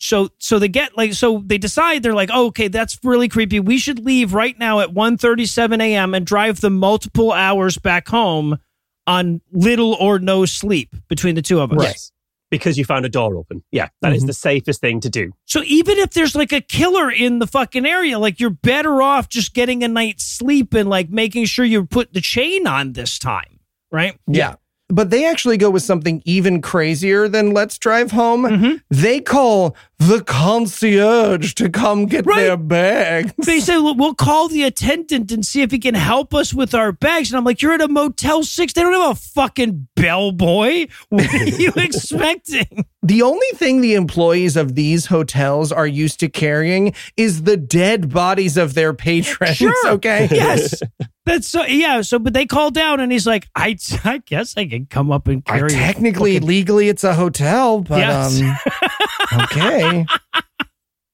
Yeah. So so they get like so they decide they're like, oh, okay, that's really creepy. We should leave right now at 1.37 a.m. and drive the multiple hours back home on little or no sleep between the two of us. Yes. Because you found a door open. Yeah. that is Mhm. the safest thing to do. So even if there's like a killer in the fucking area, like you're better off just getting a night's sleep and like making sure you put the chain on this time, right? Yeah. But they actually go with something even crazier than let's drive home. Mm-hmm. They call the concierge to come get Right. their bags. They say "Look, we'll call the attendant and see if he can help us with our bags. And I'm like, you're at a Motel Six. They don't have a fucking bellboy. What are you <laughs> expecting? The only thing the employees of these hotels are used to carrying is the dead bodies of their patrons. Sure. Okay. <laughs> Yes, that's so. Yeah. So, but they call down, and he's like, I, I guess I can come up and I- carry. a technically, fucking- legally, it's a hotel, but Yes. um, <laughs> okay. <laughs>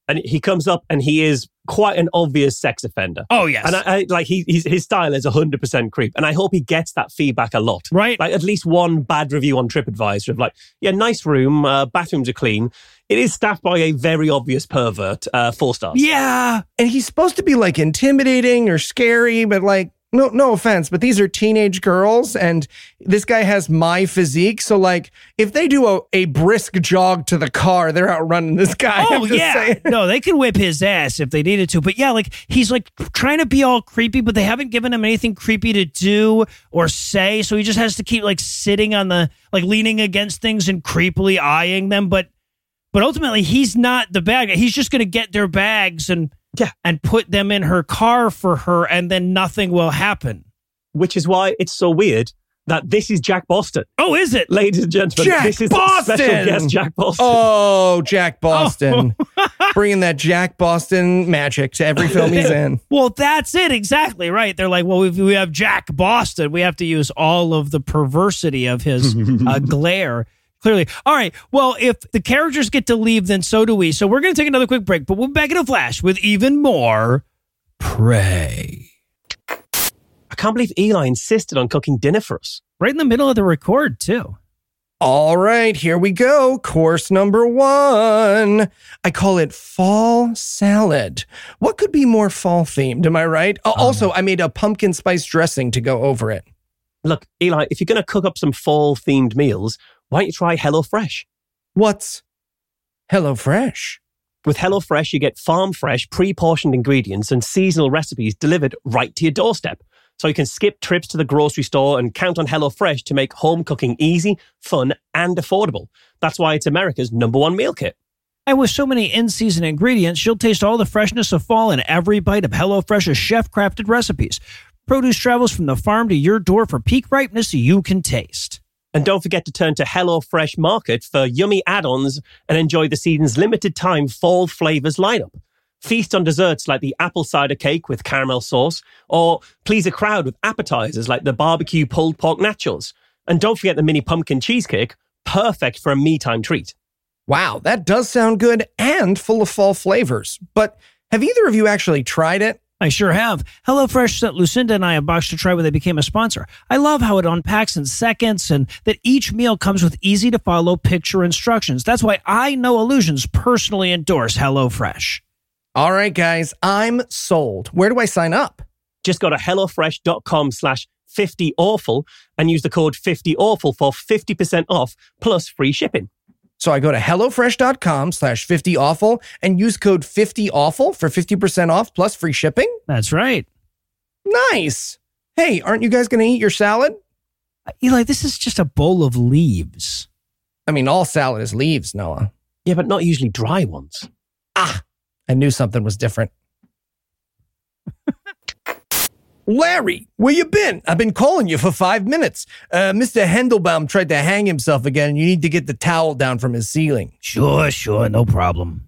And he comes up and he is quite an obvious sex offender. oh yes. And I, I like he, he's, his style is 100% creep. And I hope he gets that feedback a lot. Right. Like at least one bad review on TripAdvisor of like, yeah, nice room, uh, bathrooms are clean. It is staffed by a very obvious pervert, uh, four stars. yeah. And he's supposed to be like intimidating or scary, but like, no, no offense, but these are teenage girls, and this guy has my physique. So, like, if they do a, a brisk jog to the car, they're outrunning this guy. <laughs> Oh yeah. saying. no, they can whip his ass if they needed to. But yeah, like he's like trying to be all creepy, but they haven't given him anything creepy to do or say. So he just has to keep like sitting on the like leaning against things and creepily eyeing them. But but ultimately he's not the bad guy. He's just gonna get their bags and Yeah. and put them in her car for her and then nothing will happen. Which is why it's so weird that this is Jack Boston. Oh, is it? Ladies and gentlemen, Jack this is Boston! special guest Jack Boston. Oh, Jack Boston. <laughs> Bringing that Jack Boston magic to every film he's in. <laughs> Well, that's it exactly right. They're like, well, if we have Jack Boston, we have to use all of the perversity of his uh, <laughs> glare. Clearly, all right. Well, if the characters get to leave, then so do we. So we're going to take another quick break, but we'll be back in a flash with even more prey. I can't believe Eli insisted on cooking dinner for us. Right in the middle of the record, too. All right, here we go. Course number one. I call it fall salad. What could be more fall themed? Am I right? Uh, Also, I made a pumpkin spice dressing to go over it. Look, Eli, if you're going to cook up some fall themed meals, why don't you try HelloFresh? What's HelloFresh? With HelloFresh, you get farm fresh, pre portioned ingredients and seasonal recipes delivered right to your doorstep. So you can skip trips to the grocery store and count on HelloFresh to make home cooking easy, fun, and affordable. That's why it's America's number one meal kit. And with so many in season ingredients, you'll taste all the freshness of fall in every bite of HelloFresh's chef crafted recipes. Produce travels from the farm to your door for peak ripeness you can taste. And don't forget to turn to HelloFresh Market for yummy add ons and enjoy the season's limited time fall flavors lineup. Feast on desserts like the apple cider cake with caramel sauce, or please a crowd with appetizers like the barbecue pulled pork nachos. And don't forget the mini pumpkin cheesecake, perfect for a me time treat. Wow, that does sound good and full of fall flavors. But have either of you actually tried it? I sure have. HelloFresh sent Lucinda and I a box to try when they became a sponsor. I love how it unpacks in seconds and that each meal comes with easy to follow picture instructions. That's why I know Lugeons personally endorse HelloFresh. All right, guys, I'm sold. Where do I sign up? Just go to HelloFresh.com slash 50awful and use the code 50awful for 50% off plus free shipping. So I go to HelloFresh.com slash 50awful and use code 50awful for 50% off plus free shipping? That's right. Nice. Hey, aren't you guys going to eat your salad? Eli, this is just a bowl of leaves. I mean, all salad is leaves, Noah. Yeah, but not usually dry ones. Ah, I knew something was different. Larry, where you been? I've been calling you for five minutes. Uh, Mr. Hendelbaum tried to hang himself again, and you need to get the towel down from his ceiling. Sure, sure, no problem.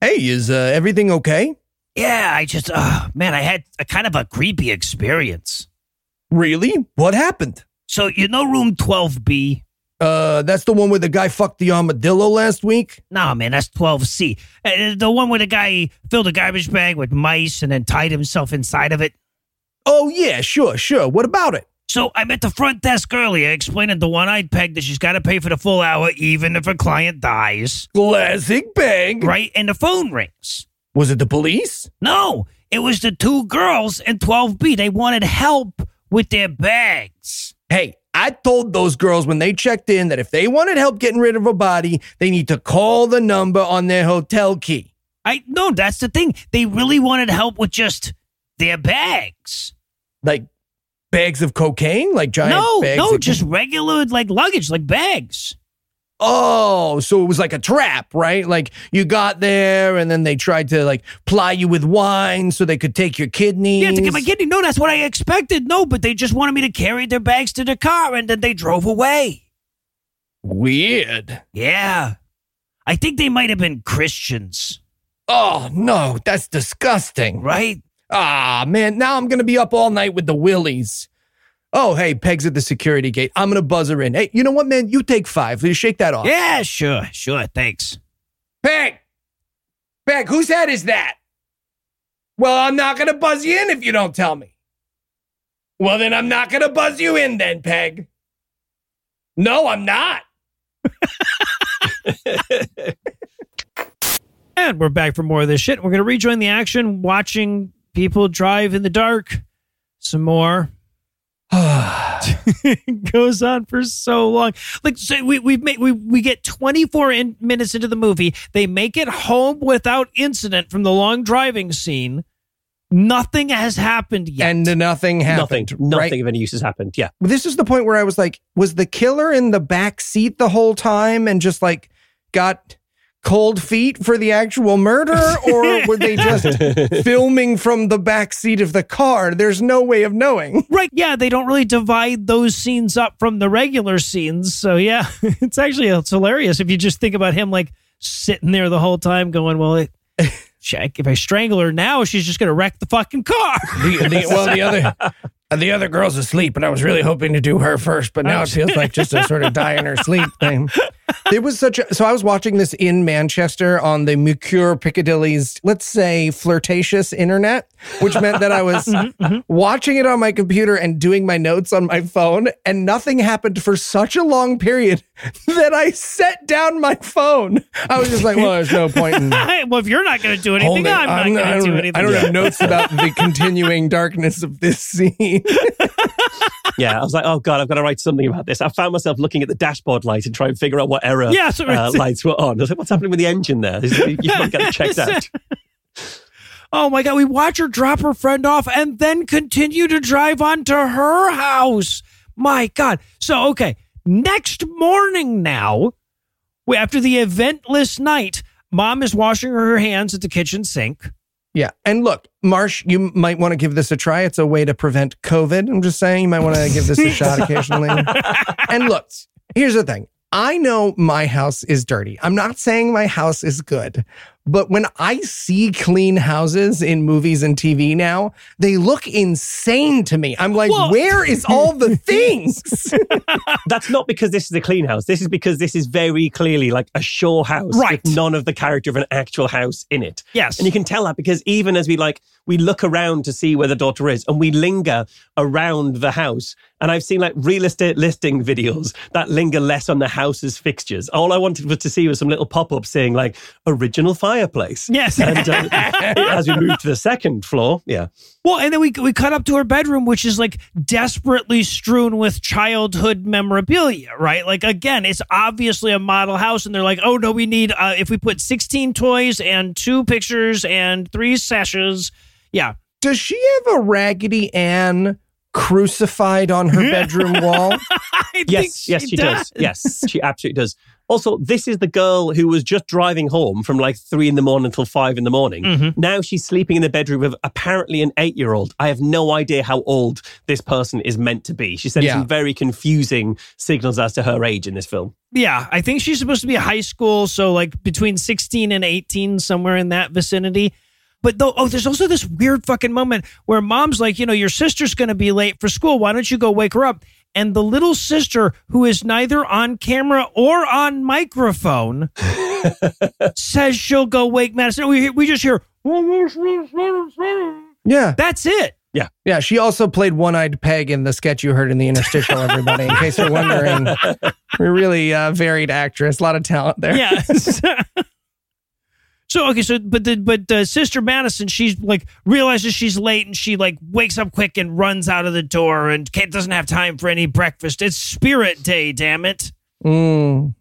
Hey, is uh, everything okay? Yeah, I just, uh, man, I had a kind of a creepy experience. Really? What happened? So, you know room 12B? Uh, that's the one where the guy fucked the armadillo last week? Nah, man, that's 12C. Uh, the one where the guy filled a garbage bag with mice and then tied himself inside of it. Oh, yeah, sure, sure. What about it? So I'm at the front desk earlier explaining to the one eyed peg that she's got to pay for the full hour even if her client dies. Classic bag. Right? And the phone rings. Was it the police? No, it was the two girls in 12B. They wanted help with their bags. Hey, I told those girls when they checked in that if they wanted help getting rid of a body, they need to call the number on their hotel key. I no, that's the thing. They really wanted help with just their bags. Like bags of cocaine? Like giant no, bags? no, just regular like luggage, like bags. Oh, so it was like a trap, right? Like you got there and then they tried to like ply you with wine so they could take your kidneys. Yeah, to get my kidney. No, that's what I expected. No, but they just wanted me to carry their bags to the car and then they drove away. Weird. Yeah. I think they might have been Christians, Oh, no, that's disgusting. right? Ah, man, now I'm going to be up all night with the willies. Oh, hey, Peg's at the security gate. I'm going to buzz her in. Hey, you know what, man? You take five. You shake that off. Yeah, sure, sure. Thanks. Peg! Peg, whose head is that? Well, I'm not going to buzz you in if you don't tell me. Well, then I'm not going to buzz you in then, Peg. No, I'm not. <laughs> And we're back for more of this shit. We're going to rejoin the action, watching people drive in the dark some more. <sighs> it goes on for so long. Like so we we make we we get 24 in, minutes into the movie. They make it home without incident from the long driving scene. Nothing has happened yet. And nothing Nothing. happened. Nothing right? of any use has happened. Yeah. This is the point where I was like, was the killer in the back seat the whole time and just like got cold feet for the actual murder? Or <laughs> were they just filming from the back seat of the car? There's no way of knowing. Right. Yeah, they don't really divide those scenes up from the regular scenes. So yeah, <laughs> it's actually it's hilarious if you just think about him like sitting there the whole time going, "Well, it, check if I strangle her now, she's just going to wreck the fucking car." <laughs> The, the, well, the other. The other girl's asleep, and I was really hoping to do her first, but now it feels like just a sort of die in her sleep thing. There was such a so I was watching this in Manchester on the Mercure Piccadilly's, let's say, flirtatious internet, which meant that I was <laughs> mm-hmm, mm-hmm. watching it on my computer and doing my notes on my phone, and nothing happened for such a long period <laughs> that I set down my phone. I was just like, well, there's no point in <laughs> well, if you're not going to do anything, it. I'm not gonna do anything. I don't have notes about the continuing darkness of this scene. Yeah, I was like, oh god, I've got to write something about this. I found myself looking at the dashboard light and trying to figure out what error Yeah, uh, lights were on. I was like, what's happening with the engine there? You've got to get it checked out. <laughs> Oh my God, we watch her drop her friend off and then continue to drive on to her house. My God. So, okay, next morning now, after the eventless night, mom is washing her hands at the kitchen sink. Yeah. And look, Marsh, you might want to give this a try. It's a way to prevent COVID. I'm just saying you might want to give this a shot occasionally. <laughs> and look, here's the thing. I know my house is dirty. I'm not saying my house is good, but when I see clean houses in movies and TV now, they look insane to me. I'm like, Well- where is all the <laughs> things? <laughs> That's not because this is a clean house. This is because this is very clearly like a shore house Right. with none of the character of an actual house in it. Yes. And you can tell that because even as we like, we look around to see where the daughter is and we linger around the house. And I've seen like real estate listing videos that linger less on the house's fixtures. All I wanted was to see was some little pop up saying like original fireplace. Yes. And uh, as we move to the second floor, yeah. Well, and then we we cut up to her bedroom, which is like desperately strewn with childhood memorabilia, right? Like again, it's obviously a model house, and they're like, "Oh no, we need uh, if we put sixteen toys and two pictures and three sashes." Yeah, Does she have a Raggedy Ann crucified on her <laughs> bedroom wall? Yes, yes, she does. Yes, she absolutely does. Also, this is the girl who was just driving home from like three in the morning until five in the morning. Mm-hmm. Now she's sleeping in the bedroom of apparently an eight year old. I have no idea how old this person is meant to be. She sent Yeah. some very confusing signals as to her age in this film. Yeah, I think she's supposed to be high school, so like between 16 and 18, somewhere in that vicinity. But though, oh, there's also this weird fucking moment where mom's like, you know, your sister's going to be late for school. Why don't you go wake her up? And the little sister, who is neither on camera or on microphone, <laughs> says she'll go wake Madison. We, we just hear, Yeah. that's it. Yeah, Yeah. she also played One Eyed Peg in the sketch you heard in the interstitial, everybody, in case you're wondering. <laughs> We're really uh, varied actress, a lot of talent there. Yeah. <laughs> so okay, so but the but uh, sister Madison, she's like realizes she's late and she like wakes up quick and runs out of the door and Kate doesn't have time for any breakfast. It's Spirit Day, damn it. Mm.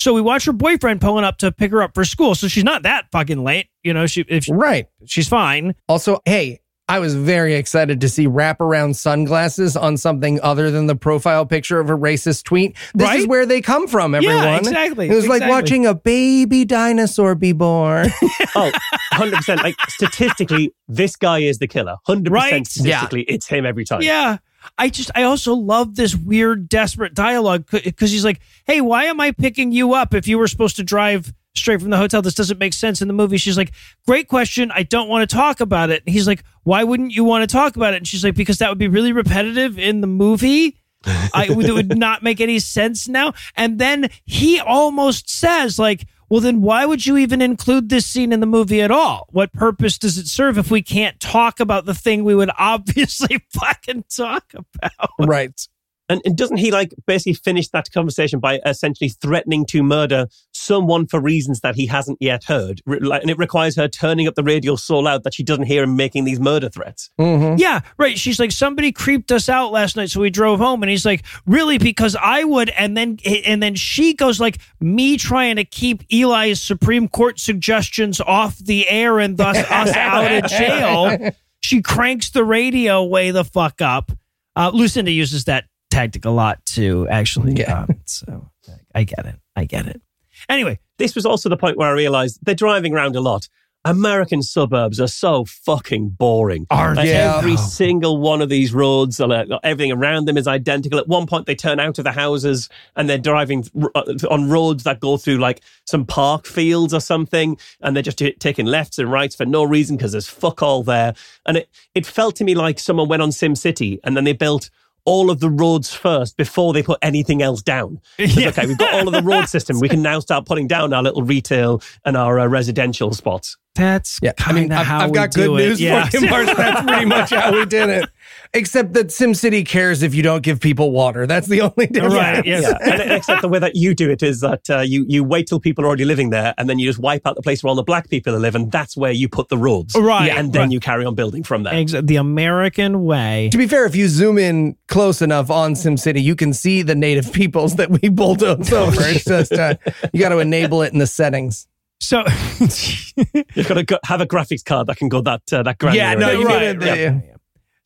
So we watch her boyfriend pulling up to pick her up for school. So she's not that fucking late, you know. She if she, Right. she's fine. Also, hey, I was very excited to see wraparound sunglasses on something other than the profile picture of a racist tweet. This is where they come from, everyone. Yeah, exactly, It was like watching a baby dinosaur be born. <laughs> Oh, 100%. Like statistically, this guy is the killer. 100% Right. statistically, it's him every time. Yeah. I just, I also love this weird, desperate dialogue because he's like, hey, why am I picking you up if you were supposed to drive straight from the hotel? This doesn't make sense in the movie. She's like, great question. I don't want to talk about it. And he's like, why wouldn't you want to talk about it? And she's like, because that would be really repetitive in the movie. I, it would not make any sense now. And then he almost says, like, well, then why would you even include this scene in the movie at all? What purpose does it serve if we can't talk about the thing we would obviously <laughs> fucking talk about? right. And, and doesn't he like basically finish that conversation by essentially threatening to murder someone for reasons that he hasn't yet heard? Re- like- And it requires her turning up the radio so loud that she doesn't hear him making these murder threats. Mm-hmm. Yeah, right. She's like, somebody creeped us out last night, so we drove home. And he's like, really? Because I would. And then, and then she goes like, me trying to keep Eli's Supreme Court suggestions off the air and thus <laughs> us out of jail. She cranks the radio way the fuck up. Uh, Lucinda uses that tactic a lot too, actually. Yeah. Um, so I get it. I get it. Anyway, This was also the point where I realized they're driving around a lot. American suburbs are so fucking boring. Aren't Like, they? Every single one of these roads, like, everything around them is identical. At one point, they turn out of the houses and they're driving uh, on roads that go through like some park fields or something, and they're just t- taking lefts and rights for no reason because there's fuck all there. And it it felt to me like someone went on Sim City and then they built all of the roads first before they put anything else down. <laughs> Yeah. Okay, we've got all of the road system. We can now start putting down our little retail and our uh, residential spots. That's Yeah, I mean, kinda I've, how I've we got do good it. news Yeah. for you, Marsh. That's pretty much how we did it. Except that SimCity cares if you don't give people water. That's the only difference. Right, yes. Yeah, and except the way that you do it is that uh, you you wait till people are already living there, and then you just wipe out the place where all the black people are living. That's where you put the roads, Right, And then right. you carry on building from there. Ex- the American way. To be fair, if you zoom in close enough on SimCity, you can see the native <laughs> peoples that we bulldoze over. It's just uh, you got to enable it in the settings. So, <laughs> You've got to go, have a graphics card that can go that uh, that granular. Yeah, no, you Right, get it. right.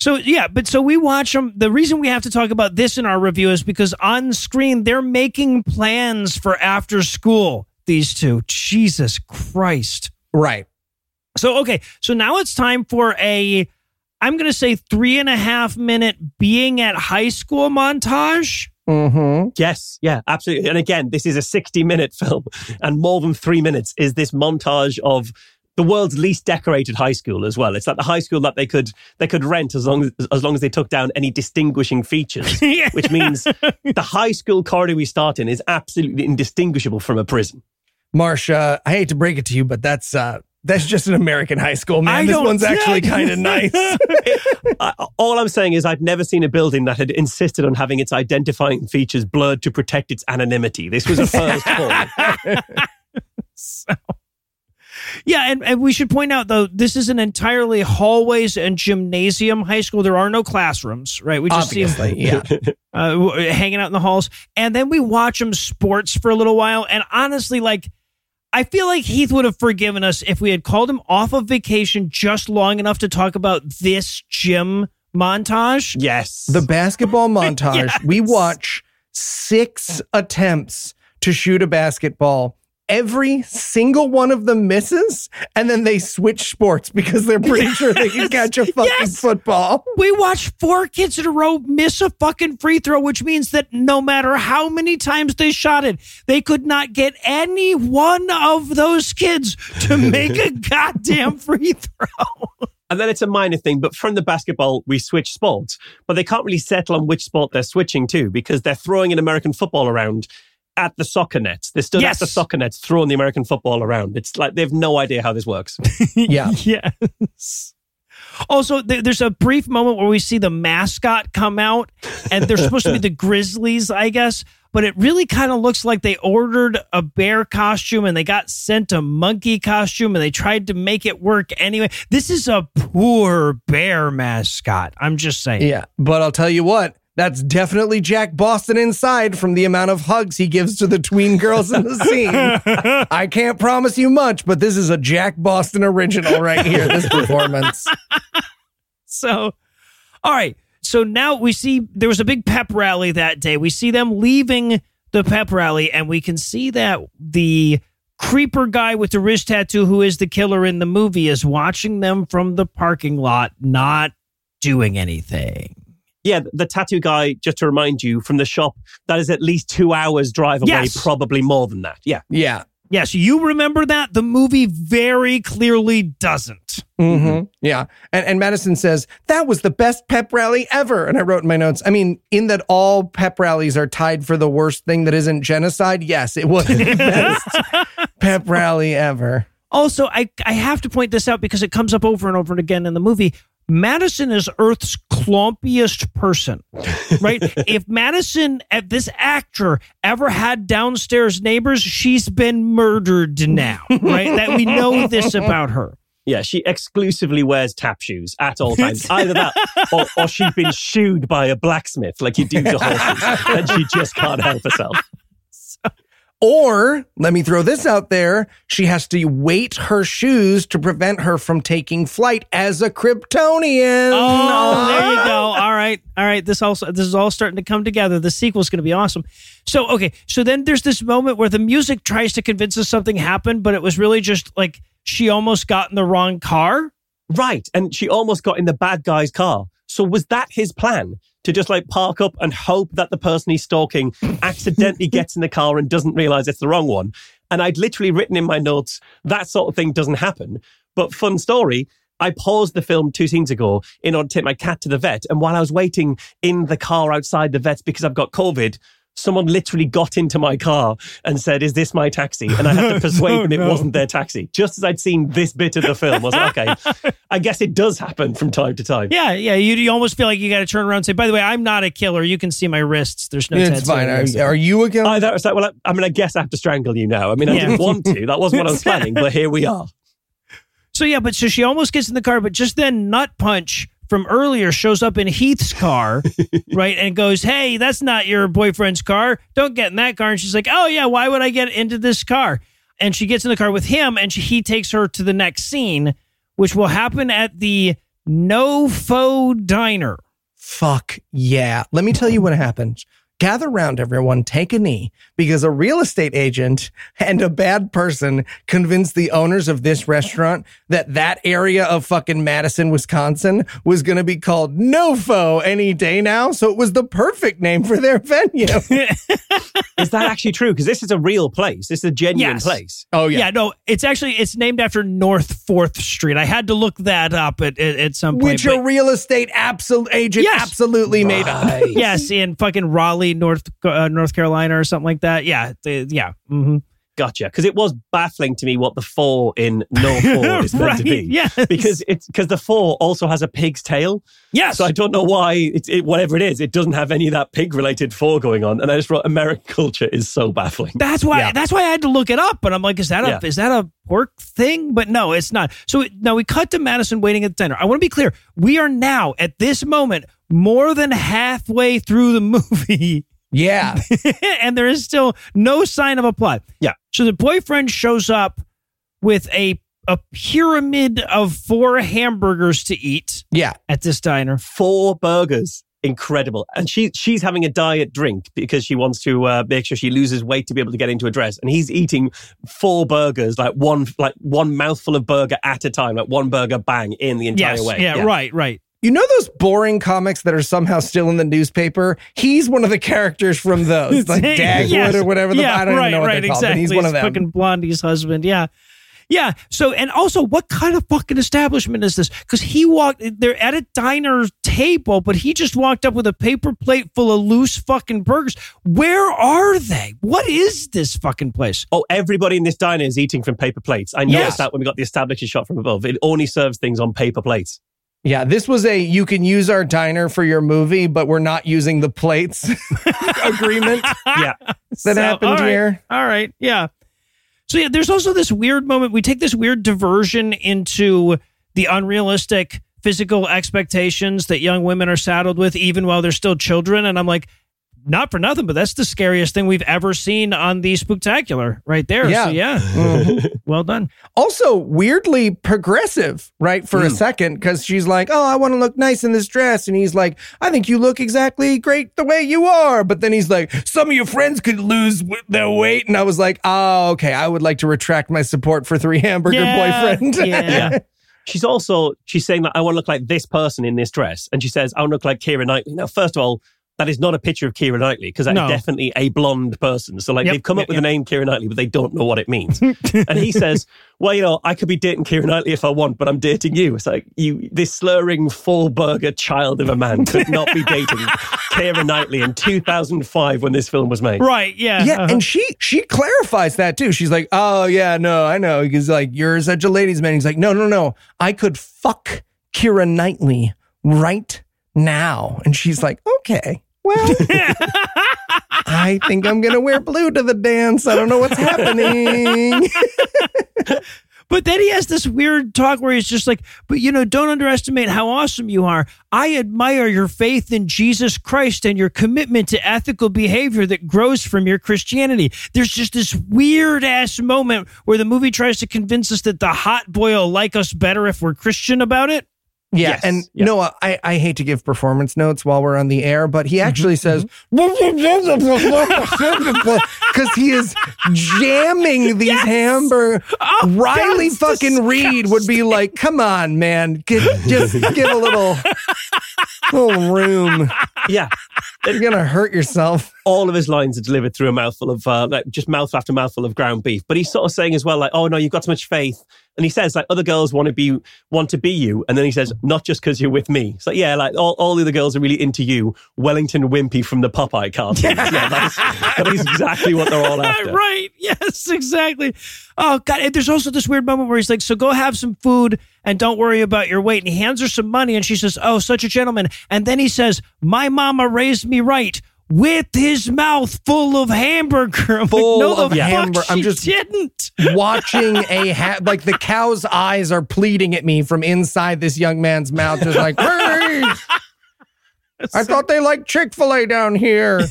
So yeah, but so we watch them. The reason we have to talk about this in our review is because on screen they're making plans for after school. These two, Jesus Christ. Right. So okay, so now it's time for a, I'm going to say three and a half minute being at high school montage. Mm-hmm. Yes, yeah, absolutely. And again, this is a 60 minute film, and more than three minutes is this montage of the world's least decorated high school as well. It's like the high school that they could they could rent as long as as long as they took down any distinguishing features, <laughs> Yeah. which means the high school corridor we start in is absolutely indistinguishable from a prison. Marsha, I hate to break it to you, but that's uh that's just an American high school, man. I this one's actually yeah. kind of nice. <laughs> I, all I'm saying is I've never seen a building that had insisted on having its identifying features blurred to protect its anonymity. This was a first <laughs> for me. Yeah, and, and we should point out though, this is an entirely hallways and gymnasium high school. There are no classrooms, right? We just see 'em, Obviously, yeah. <laughs> uh, hanging out in the halls, and then we watch them sports for a little while. And honestly, like, I feel like Heath would have forgiven us if we had called him off of vacation just long enough to talk about this gym montage. Yes. The basketball <laughs> montage, Yes. we watch six attempts to shoot a basketball. Every single one of them misses, and then they switch sports because they're pretty <laughs> sure they can catch a fucking Yes. football. We watched four kids in a row miss a fucking free throw, which means that no matter how many times they shot it, they could not get any one of those kids to <laughs> make a goddamn free throw. And then it's a minor thing, but from the basketball, we switch sports, but they can't really settle on which sport they're switching to because they're throwing an American football around at the soccer nets. They stood Yes. at the soccer nets throwing the American football around. It's like they have no idea how this works. <laughs> Yeah. <laughs> yes. Also, th- there's a brief moment where we see the mascot come out, and they're supposed to be the <laughs> Grizzlies, I guess. But it really kind of looks like they ordered a bear costume and they got sent a monkey costume and they tried to make it work anyway. This is a poor bear mascot. I'm just saying. Yeah. But I'll tell you what, that's definitely Jack Boston inside from the amount of hugs he gives to the tween girls in the scene. <laughs> I can't promise you much, but this is a Jack Boston original right here, this performance. <laughs> So, all right. So now we see there was a big pep rally that day. We see them leaving the pep rally, and we can see that the creeper guy with the wrist tattoo, who is the killer in the movie, is watching them from the parking lot, not doing anything. Yeah, the tattoo guy, just to remind you, from the shop, that is at least two hours drive away, Yes. probably more than that. Yeah. Yeah. Yes, you remember that. The movie very clearly doesn't. Mm-hmm. Yeah. And, and Madison says, that was the best pep rally ever. And I wrote in my notes, I mean, in that all pep rallies are tied for the worst thing that isn't genocide. Yes, it was the <laughs> best pep rally ever. Also, I I have to point this out because it comes up over and over and again in the movie. Madison is Earth's clumpiest person, right? <laughs> if Madison, if this actor, ever had downstairs neighbors, she's been murdered now, right? That we know this about her. Yeah, she exclusively wears tap shoes at all times. Either that <laughs> or, or she's been shooed by a blacksmith like you do to horses and she just can't help herself. Or let me throw this out there. She has to weight her shoes to prevent her from taking flight as a Kryptonian. Oh, there you go. All right, all right. This also this is all starting to come together. The sequel's going to be awesome. So okay, so then there's this moment where the music tries to convince us something happened, but it was really just like she almost got in the wrong car. Right. And she almost got in the bad guy's car. So was that his plan? To just like park up and hope that the person he's stalking <laughs> accidentally gets in the car and doesn't realize it's the wrong one. And I'd literally written in my notes, that sort of thing doesn't happen. But fun story, I paused the film two scenes ago in order to take my cat to the vet. And while I was waiting in the car outside the vet because I've got COVID, someone literally got into my car and said, Is this my taxi? And I had to <laughs> persuade Oh, them it no. wasn't their taxi. Just as I'd seen this bit of the film, I was like, Okay, I guess it does happen from time to time. Yeah, yeah. You, you almost feel like you got to turn around and say, by the way, I'm not a killer. You can see my wrists. There's no it's tattoo fine. Are, are you a killer? I, that was like, well, I, I mean, I guess I have to strangle you now. I mean, I Yeah. didn't want to. That wasn't what I was <laughs> planning, but here we are. So yeah, but so she almost gets in the car, but just then Nut Punch from earlier shows up in Heath's car, <laughs> right, and goes, "Hey, that's not your boyfriend's car. Don't get in that car." And she's like, "Oh yeah, why would I get into this car?" And she gets in the car with him, and she, he takes her to the next scene, which will happen at the NoFo Diner. Fuck yeah. Let me tell you what happened. Gather round, everyone, take a knee, because a real estate agent and a bad person convinced the owners of this restaurant that that area of fucking Madison, Wisconsin was going to be called NoFo any day now. So it was the perfect name for their venue. <laughs> Is that actually true? Because this is a real place. This is a genuine Yes. place. oh, Yeah. Yeah, no, it's actually it's named after North Fourth Street. I had to look that up at at, at some point. Which but- a real estate absol- agent Yes. absolutely made up. <laughs> yes, in fucking Raleigh, North uh, North Carolina, or something like that. Yeah, yeah. hmm Gotcha. Because it was baffling to me what the four in North <laughs> Four is meant right. to be. Yes. Because it's because the four also has a pig's tail. yes. So I don't know why it's it, whatever it is, it doesn't have any of that pig related four going on. And I just wrote American <laughs> culture is so baffling. that's why. Yeah. That's why I had to look it up. But I'm like, is that a Yeah. is that a pork thing? But no, it's not. So now we cut to Madison waiting at the diner. I want to be clear. We are now at this moment more than halfway through the movie. Yeah. <laughs> and there is still no sign of a plot. Yeah. So the boyfriend shows up with a a pyramid of four hamburgers to eat Yeah. at this diner. Four burgers. Incredible. And she she's having a diet drink because she wants to uh, make sure she loses weight to be able to get into a dress. And he's eating four burgers, like one like one mouthful of burger at a time, like one burger bang in the entire Yes. way. Yeah, Right. Right. You know those boring comics that are somehow still in the newspaper? He's one of the characters from those, <laughs> like Dagwood Yes. or whatever. The, yeah, I don't right, even know what right, they're called, exactly. but he's one of them. Fucking Blondie's husband. Yeah. Yeah. So, and also, what kind of fucking establishment is this? Because he walked, they're at a diner table, but he just walked up with a paper plate full of loose fucking burgers. Where are they? What is this fucking place? Oh, everybody in this diner is eating from paper plates. I noticed Yes. that when we got the establishing shot from above. It only serves things on paper plates. Yeah, this was a you can use our diner for your movie, but we're not using the plates <laughs> agreement Yeah. that So, happened all right. here. All right. Yeah. So yeah, there's also this weird moment. We take this weird diversion into the unrealistic physical expectations that young women are saddled with, even while they're still children. And I'm like, not for nothing, but that's the scariest thing we've ever seen on the Spooktacular right there. Yeah. So yeah, <laughs> Mhm. well done. Also, weirdly progressive, right? For a second, because she's like, Oh, I want to look nice in this dress. And he's like, I think you look exactly great the way you are. But then he's like, Some of your friends could lose their weight. And I was like, Oh, okay. I would like to retract my support for Three Hamburger Yeah, Boyfriend. <laughs> yeah. She's also she's saying that I want to look like this person in this dress, and she says I want to look like Keira Knightley. Now, first of all, that is not a picture of Keira Knightley because that is No. definitely a blonde person. So, like, Yep, they've come yep, up with yep. the name Keira Knightley, but they don't know what it means. <laughs> and he says, "Well, you know, I could be dating Keira Knightley if I want, but I'm dating you." It's like you, this slurring full burger child of a man could not be dating <laughs> Keira Knightley in 2005 when this film was made. Right. Yeah. Yeah, uh-huh. and she she clarifies that too. She's like, "Oh yeah, no, I know." He's like, "You're such a ladies' man." He's like, "No, no, no. I could fuck Keira Knightley right now." And she's like, "Okay, well, <laughs> I think I'm gonna wear blue to the dance. I don't know what's happening." <laughs> <laughs> But then he has this weird talk where he's just like, but you know, don't underestimate how awesome you are. I admire your faith in Jesus Christ and your commitment to ethical behavior that grows from your Christianity. There's just this weird ass moment where the movie tries to convince us that the hot boy will like us better if we're Christian about it. Yeah, Yes, and yeah. Noah, I, I hate to give performance notes while we're on the air, but he mm-hmm, actually mm-hmm. says because he is jamming these hamburgers. Oh, Riley that's fucking Reed would be like, "Come on, man, get, just give a little little room. Yeah. You're gonna hurt yourself." all of his lines are delivered through a mouthful of uh, like just mouthful after mouthful of ground beef. But he's sort of saying as well, like, "Oh no, you've got so much faith. And he says like other girls want to be want to be you, and then he says not just because you're with me. So, yeah, like all, all the other girls are really into you, Wellington Wimpy from the Popeye cartoons. <laughs> yeah, that is, that is exactly what they're all <laughs> after. right. Yes, exactly. Oh God. And there's also this weird moment where he's like, "So go have some food and don't worry about your weight." And he hands her some money, and she says, "Oh, such a gentleman." And then he says, "My mama raised me right." With his mouth full of hamburger, I'm Full like, no, of hamburger. I'm just- didn't. Watching a ha- like the cow's eyes are pleading at me from inside this young man's mouth, just like, <laughs> "Hey, I thought they liked Chick Fil A down here. <laughs>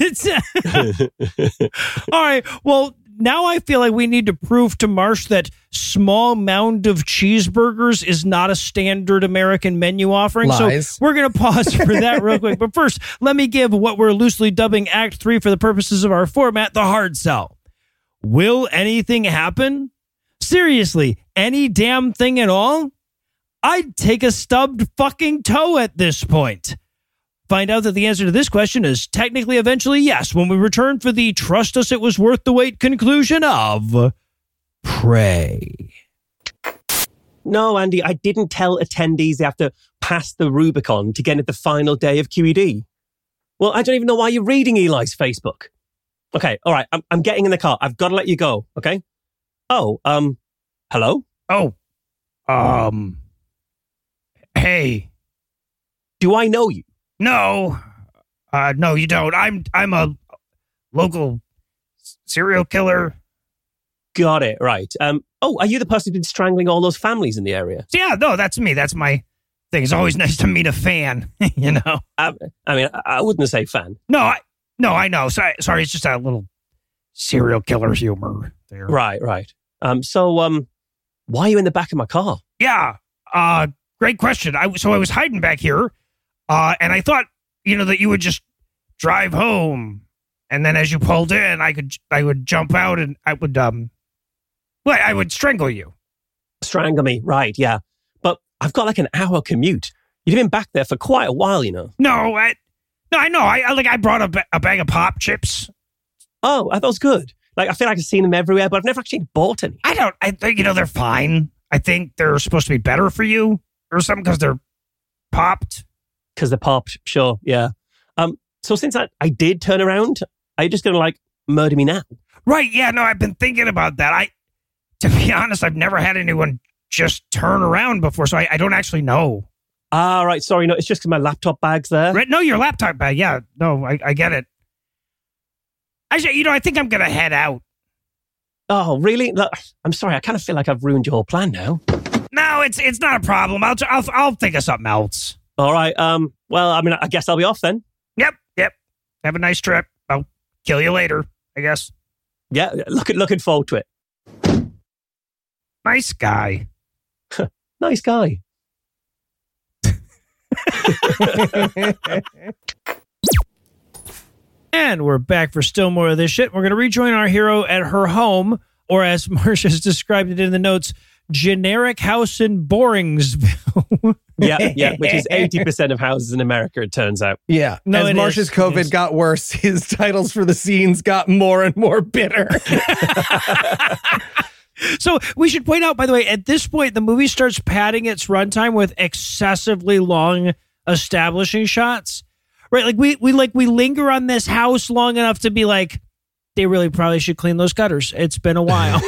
<laughs> All right. Well, now I feel like we need to prove to Marsh that small mound of cheeseburgers is not a standard American menu offering. Lies. So we're going to pause for that real quick. But first, let me give what we're loosely dubbing Act Three for the purposes of our format the hard sell. Will anything happen? Seriously, any damn thing at all? I'd take a stubbed fucking toe at this point. Find out that the answer to this question is technically eventually yes when we return for the trust us it was worth the wait conclusion of pray. No, Andy, I didn't tell attendees they have to pass the Rubicon to get into the final day of QED. Well, I don't even know why you're reading Eli's Facebook. Okay, all right, I'm, I'm getting in the car. I've got to let you go, okay? Oh, um, hello? Oh, um, hey, Do I know you? No, uh, no, you don't. I'm I'm a local serial killer. Got it, right. Um, oh, are you the person who's been strangling all those families in the area? Yeah, no, that's me. That's my thing. It's always <laughs> nice to meet a fan. <laughs> you know. Um, I mean, I, I wouldn't say fan. No, I no, I know. Sorry, sorry. It's just a little serial killer humor there. Right, right. Um, so, um, why are you in the back of my car? Yeah. Uh, great question. I so I was hiding back here, uh, and I thought you know that you would just drive home, and then as you pulled in, I could I would jump out and I would um, well, I would strangle you. Strangle me, right, yeah. But I've got like an hour commute. You've been back there for quite a while, you know. No, I no, I know. I, I like I brought a, ba- a bag of pop chips. Oh, that was good. Like, I feel like I've seen them everywhere, but I've never actually bought any. I don't. I think you know they're fine. I think they're supposed to be better for you or something because they're popped. Because they're popped, sure, yeah. Um, so since I, I did turn around, are you just going to like murder me now? Right. Yeah. No, I've been thinking about that. I, to be <laughs> honest, I've never had anyone just turn around before, so I, I don't actually know. Ah, right, sorry, no, it's just because my laptop bag's there. Right? No, your laptop bag. Yeah. No, I, I get it. Actually, you know, I think I'm gonna head out. Oh, really? Look, I'm sorry, I kind of feel like I've ruined your whole plan now. No, it's it's not a problem. I'll I'll I'll think of something else. All right, um, well, I mean, I guess I'll be off then. Yep. Yep. Have a nice trip. I'll kill you later. I guess. Yeah, look, looking forward to it. Nice guy. <laughs> Nice guy. <laughs> And we're back for still more of this shit. We're going to rejoin our hero at her home, or as <laughs> Marcia's described it in the notes, generic house in Boringsville. Yeah, yeah, which is <laughs> 80% of houses in America, it turns out. Yeah. No, As it Marsh's is. COVID got worse, <laughs> his titles for the scenes got more and more bitter. <laughs> so we should point out, by the way, at this point, the movie starts padding its runtime with excessively long establishing shots. Right? Like we we like we linger on this house long enough to be like, they really probably should clean those gutters. It's been a while.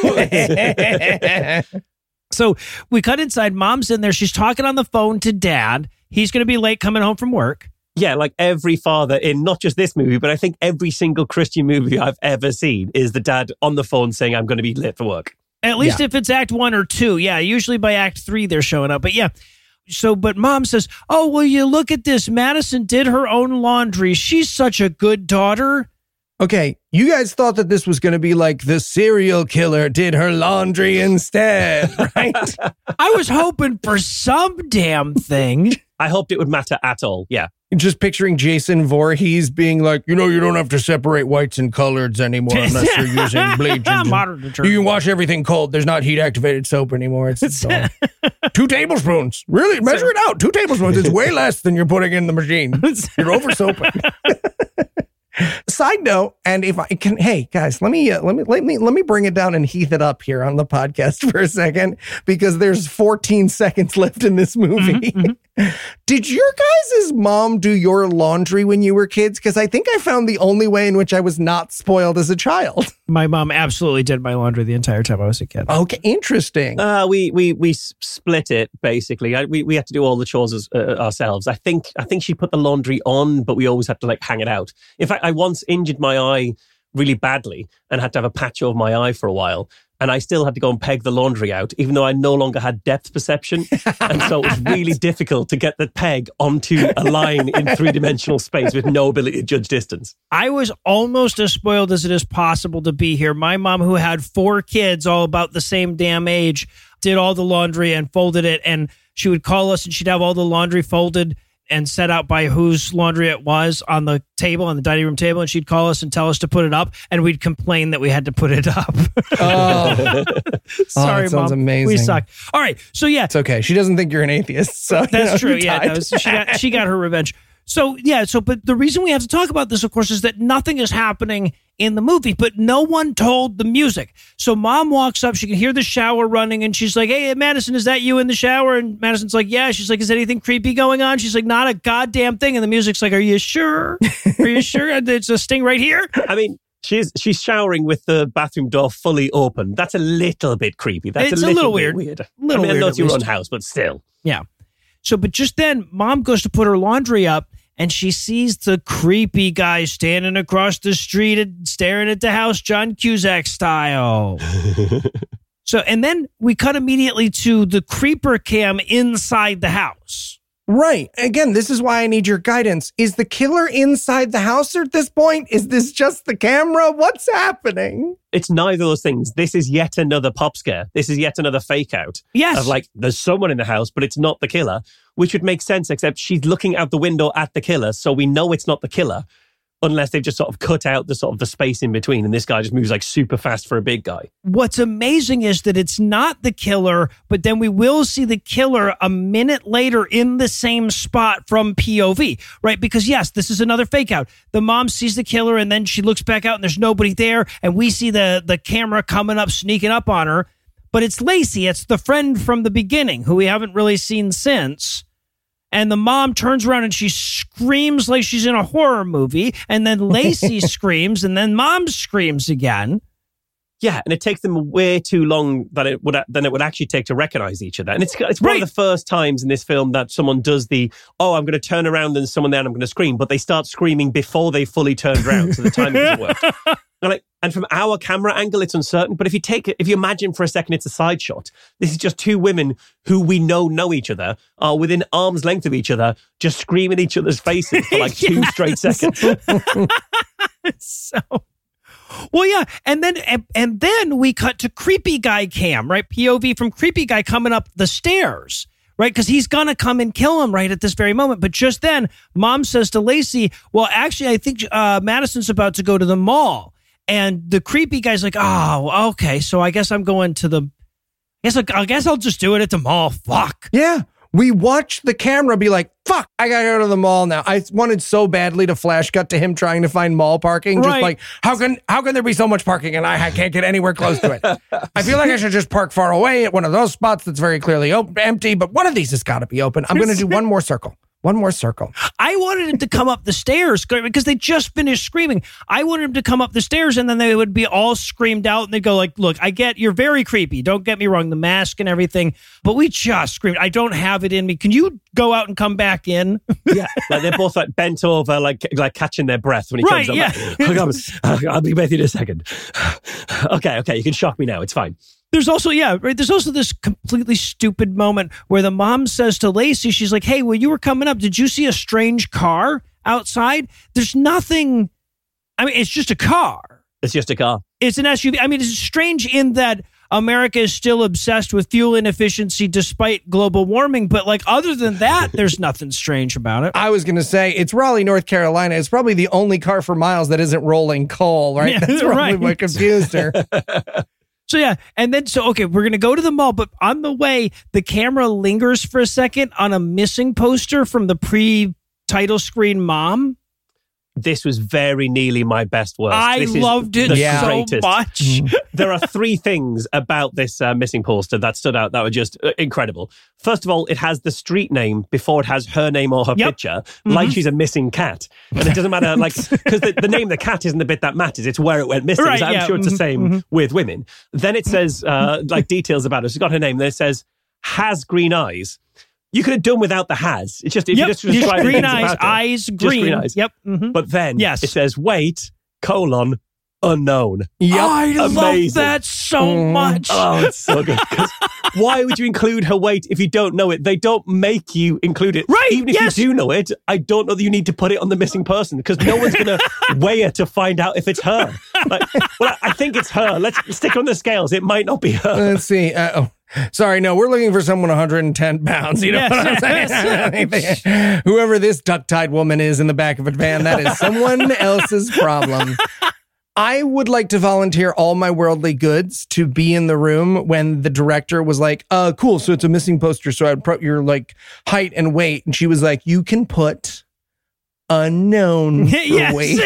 So we cut inside. Mom's in there. She's talking on the phone to dad. He's going to be late coming home from work. Yeah, like every father in not just this movie, but I think every single Christian movie I've ever seen is the dad on the phone saying, I'm going to be late for work. At least if it's act one or two. Yeah. Usually by act three, they're showing up. But yeah. So, but mom says, Oh, well, you look at this. Madison did her own laundry. She's such a good daughter. Okay, you guys thought that this was going to be like the serial killer did her laundry instead, <laughs> right? I was hoping for some damn thing. I hoped it would matter at all. Yeah. Just picturing Jason Voorhees being like, you know, you don't have to separate whites and coloreds anymore unless you're <laughs> using bleach. and- Modern you can wash everything cold. There's not heat activated soap anymore. It's, it's <laughs> all- two tablespoons. Really? Measure it out. Two tablespoons. It's way less than you're putting in the machine. You're over soaping. Side note, and if I can, hey guys, let me uh, let me let me let me bring it down and heath it up here on the podcast <laughs> for a second because there's 14 seconds <laughs> left in this movie. <laughs> Did your guys' mom do your laundry when you were kids? Because I think I found the only way in which I was not spoiled as a child. My mom absolutely did my laundry the entire time I was a kid. Okay, interesting. Uh, we we we split it basically. I, we we had to do all the chores as, uh, ourselves. I think I think she put the laundry on, but we always had to like hang it out. In fact, I once injured my eye really badly and had to have a patch over my eye for a while. And I still had to go and peg the laundry out, even though I no longer had depth perception. <laughs> and so it was really difficult to get the peg onto a line in three dimensional space with no ability to judge distance. I was almost as spoiled as it is possible to be here. My mom, who had four kids, all about the same damn age, did all the laundry and folded it. And she would call us and she'd have all the laundry folded and set out by whose laundry it was on the table, on the dining room table. And she'd call us and tell us to put it up. And we'd complain that we had to put it up. Oh, <laughs> Sorry, oh, that sounds mom. amazing. We suck. All right. So, yeah, it's okay. She doesn't think you're an atheist, so you That's know, true. Yeah, tied. that was, she got she got her revenge. So yeah, so but the reason we have to talk about this, of course, is that nothing is happening in the movie, but no one told the music. So mom walks up, she can hear the shower running, and she's like, "Hey, Madison, is that you in the shower?" And Madison's like, "Yeah." She's like, "Is anything creepy going on?" She's like, "Not a goddamn thing." And the music's like, "Are you sure? Are you sure? It's a sting right here." <laughs> I mean, she's she's showering with the bathroom door fully open. That's a little bit creepy. That's It's a a little, little weird. weird. Little I mean, weird, I know it's your own house, but still. Yeah. So, but just then, mom goes to put her laundry up and she sees the creepy guy standing across the street and staring at the house, John Cusack style. <laughs> so, and then we cut immediately to the creeper cam inside the house. Right. Again, this is why I need your guidance. Is the killer inside the house at this point? Is this just the camera? What's happening? It's neither of those things. This is yet another pop scare. This is yet another fake out Yes. of like there's someone in the house, but it's not the killer, which would make sense. Except she's looking out the window at the killer, so we know it's not the killer, unless they've just sort of cut out the sort of the space in between, and this guy just moves like super fast for a big guy. What's amazing is that it's not the killer, but then we will see the killer a minute later in the same spot from POV, right? Because yes, this is another fake out. The mom sees the killer and then she looks back out and there's nobody there, and we see the the camera coming up, sneaking up on her. But it's Lacey, it's the friend from the beginning who we haven't really seen since. And the mom turns around and she screams like she's in a horror movie. And then <laughs> Lacey screams, and then mom screams again. Yeah, and it takes them way too long that it would than it would actually take to recognize each other. And it's it's one Right. of the first times in this film that someone does the oh I'm going to turn around and someone there and I'm going to scream, but they start screaming before they fully turned around, so the timing doesn't work. <laughs> And like, and from our camera angle, it's uncertain. But if you take it, if you imagine for a second, it's a side shot. This is just two women who we know know each other, are within arm's length of each other, just screaming each other's faces for like <laughs> two straight seconds. <laughs> so well yeah and then and, and then we cut to creepy guy cam right pov from creepy guy coming up the stairs right because he's gonna come and kill him right at this very moment but just then mom says to lacey well actually i think uh, madison's about to go to the mall and the creepy guy's like oh okay so i guess i'm going to the I guess, I guess I'll just do it at the mall. Fuck. Yeah. We watched the camera be like, fuck, I gotta go to the mall now. I wanted so badly to flash cut to him trying to find mall parking. Just Right. like, how can how can there be so much parking and I, I can't get anywhere close to it? I feel like I should just park far away at one of those spots that's very clearly open, empty, but one of these has got to be open. I'm gonna do <laughs> one more circle. One more circle. I wanted him to come up the stairs because they just finished screaming. I wanted him to come up the stairs and then they would be all screamed out and they'd go like, "Look, I get you're very creepy. Don't get me wrong, the mask and everything, but we just screamed. I don't have it in me. Can you go out and come back in?" Yeah, <laughs> like they're both like bent over, like like catching their breath when he Right, comes up. yeah. Like, "Hang I'll be with you in a second. <sighs> okay, okay, you can shock me now. It's fine. There's also yeah, right. There's also this completely stupid moment where the mom says to Lacey, she's like, "Hey, when you were coming up, did you see a strange car outside? There's nothing. I mean, it's just a car." It's just a car. it's an SUV. I mean, it's strange in that America is still obsessed with fuel inefficiency despite global warming, but like other than that, <laughs> there's nothing strange about it. I was gonna say it's Raleigh, North Carolina. It's probably the only car for miles that isn't rolling coal, right? Yeah, That's <laughs> probably right. what confused her. <laughs> So yeah, and then so okay, we're gonna go to the mall, but on the way, the camera lingers for a second on a missing poster from the pre-title screen mom. This was very nearly my best work. I loved it the Yeah. so greatest. much. <laughs> there are three things about this uh, missing poster that stood out that were just uh, incredible. First of all, it has the street name before it has her name or her Yep. picture, like she's a missing cat. And it doesn't matter, <laughs> like, because the, the name of the cat isn't the bit that matters, it's where it went missing. Right, So I'm yeah, sure it's the mhm, same with women. Then it says, uh, like, details about her. She's got her name, then it says, has green eyes. You could have done without the has. It's just, if Yep, you just just describe green eyes, about her, eyes just green. eyes. Yep. mhm. But then Yes. it says, wait, colon, unknown. Yep. I love that so Mm. much. Oh, it's so good. 'Cause why would you include her weight if you don't know it? They don't make you include it. Right, Even if yes. you do know it, I don't know that you need to put it on the missing person because no one's going <laughs> to weigh her to find out if it's her. Like, well, I think it's her. Let's stick on the scales. It might not be her. Let's see. Uh, oh, sorry. No, we're looking for someone 110 pounds. You know Yes, what I'm saying? <laughs> Whoever this duck-tied woman is in the back of a van, that is someone <laughs> else's problem. I would like to volunteer all my worldly goods to be in the room when the director was like, "Uh, cool. So it's a missing poster. So I'd put your like height and weight." And she was like, "You can put unknown <laughs> Yes. weight."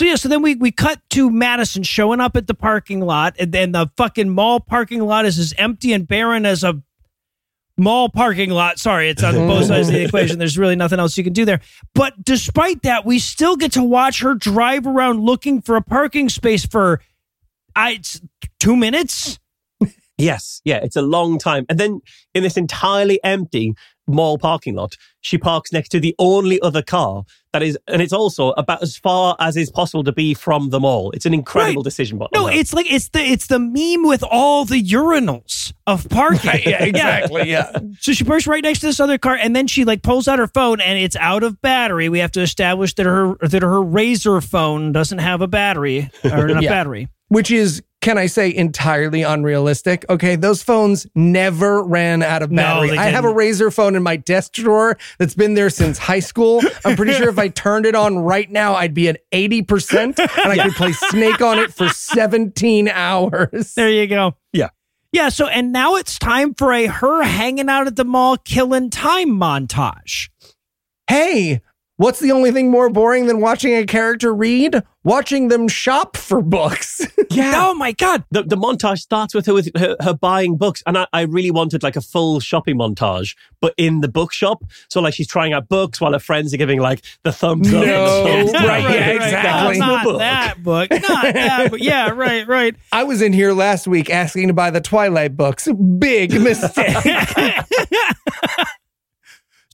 So yeah, so then we we cut to Madison showing up at the parking lot, and then the fucking mall parking lot is as empty and barren as a mall parking lot. Sorry, it's on both sides of the equation. There's really nothing else you can do there. But despite that, we still get to watch her drive around looking for a parking space for I two minutes. Yes, yeah, it's a long time. And then in this entirely empty mall parking lot, she parks next to the only other car that is, and it's also about as far as is possible to be from the mall. It's an incredible Right. decision. But No, it's like it's the it's the meme with all the urinals of parking. <laughs> yeah, exactly. Yeah. So she parks right next to this other car, and then she like pulls out her phone, and it's out of battery. We have to establish that her that her Razr phone doesn't have a battery or enough Yeah. battery. which is can I say entirely unrealistic? Okay, those phones never ran out of No, battery. they I have a. Razr phone in my desk drawer that's been there since high school. I'm pretty sure if I <laughs> turned it on right now, I'd be at 80% and I could play Snake on it for <laughs> 17 hours. There you go. Yeah. Yeah. So and now it's time for a her hanging out at the mall killing time montage. Hey, what's the only thing more boring than watching a character read? Watching them shop for books. <laughs> yeah. Oh my god. The, the montage starts with her with her, her buying books, and I, I really wanted like a full shopping montage, but in the bookshop. So like she's trying out books while her friends are giving like the thumbs up. No, <laughs> and right, yeah, It's exactly. that's Oh, not book. that book. Not that. But <laughs> yeah. Right. Right. I was in here last week asking to buy the Twilight books. Big mistake.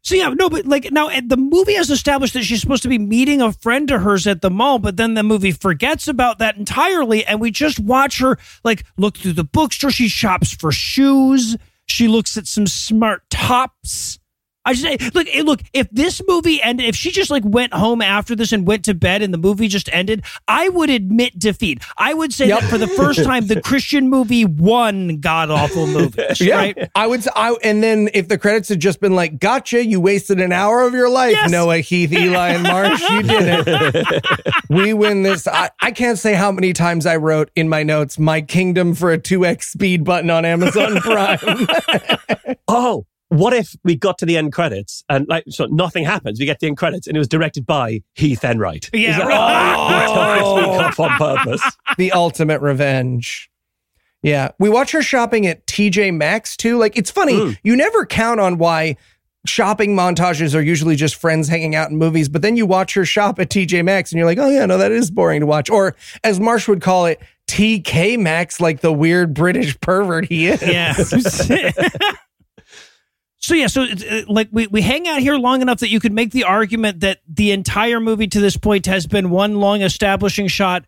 So yeah, no, but like now the movie has established that she's supposed to be meeting a friend of hers at the mall, but then the movie forgets about that entirely, and we just watch her like look through the bookstore. She shops for shoes. She looks at some smart tops. I just say, look, eh, look. If this movie ended, if she just like went home after this and went to bed, and the movie just ended, I would admit defeat. I would say Yep. that for the first time, the <laughs> Christian movie won god awful movies. <laughs> Yeah, Right? I would. s- I and then if the credits had just been like, "Gotcha, you wasted an hour of your life, Yes. Noah, Heath, Eli, and Marsh, you did it. <laughs> we win this." I, I can't say how many times I wrote in my notes, "My kingdom for a two x speed button on Amazon Prime." Oh, what if we got to the end credits and like so nothing happens? We get the end credits and it was directed by Heath Enright. Yeah, He's like, right. oh, we <laughs> took this week off on purpose. <laughs> the ultimate revenge. Yeah, we watch her shopping at TJ Maxx too. Like it's funny, Mm. you never count on why shopping montages are usually just friends hanging out in movies, but then you watch her shop at TJ Maxx and you're like, oh yeah, no, that is boring to watch. Or as Marsh would call it, TK Maxx, like the weird British pervert he is. Yeah. <laughs> so yeah, so it's, uh, like we we hang out here long enough that you could make the argument that the entire movie to this point has been one long establishing shot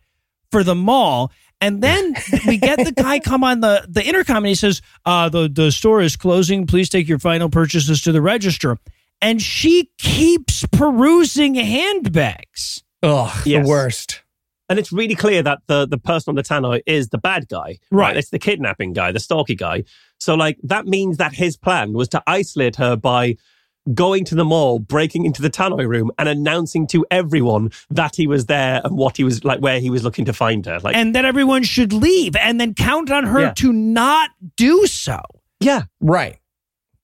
for the mall. And then <laughs> we get the guy come on the, the intercom and he says, uh, the, the store is closing. Please take your final purchases to the register. And she keeps perusing handbags. Ugh, Yes. the worst. And it's really clear that the the person on the tannoy is the bad guy. Right. It's the kidnapping guy, the stalky guy. So like that means that his plan was to isolate her by going to the mall, breaking into the tannoy room and announcing to everyone that he was there and what he was like where he was looking to find her. Like And that everyone should leave and then count on her Yeah. to not do so. yeah. Right.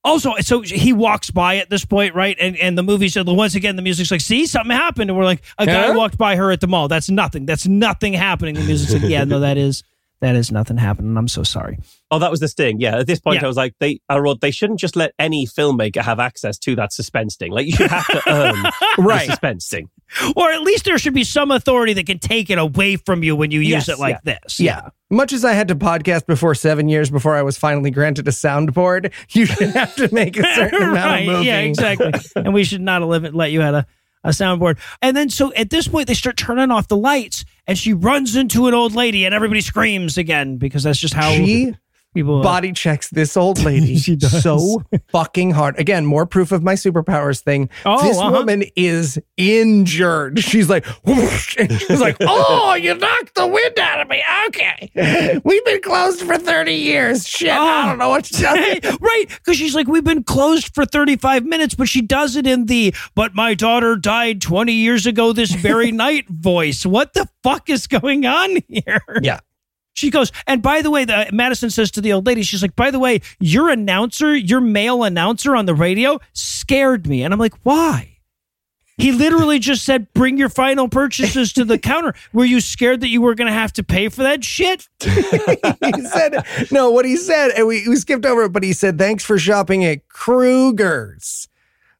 Also, so he walks by at this point, right? And and the movie said once again the music's like, see, something happened, and we're like, a guy Huh? walked by her at the mall. That's nothing. That's nothing happening. The music's like, yeah, no, that is that is nothing happening. I'm so sorry. Oh, that was the sting. Yeah. At this point, Yeah. I was like, they, I wrote, they shouldn't just let any filmmaker have access to that suspense sting. Like, you should have to earn <laughs> Right. the suspense sting. Or at least there should be some authority that can take it away from you when you use Yes, it like this. Yeah. Much as I had to podcast before seven years before I was finally granted a soundboard, <laughs> you should have to make a <laughs> certain amount right. of moving. Yeah, exactly. and we should not let, let you have a, a soundboard. And then so at this point they start turning off the lights and she runs into an old lady and everybody screams again because that's just how She people body checks this old <laughs> lady She does. so fucking hard. Again, more proof of my superpowers thing. Oh, this uh-huh. woman is injured. She's like, whoosh, and she's like, <laughs> oh, you knocked the wind out of me. Okay. We've been closed for 30 years. Shit. I don't know what to tell you. right because she's like we've been closed for 35 minutes but she does it in the but my daughter died 20 years ago this very <laughs> night voice what the fuck is going on here Yeah. She goes and by the way the uh, madison says to the old lady she's like by the way your announcer your male announcer on the radio scared me and i'm like why he literally just said, "Bring your final purchases to the counter." <laughs> Were you scared that you were going to have to pay for that shit? <laughs> he said, no, what he said, and we, we skipped over it, but he said, thanks for shopping at Kruger's.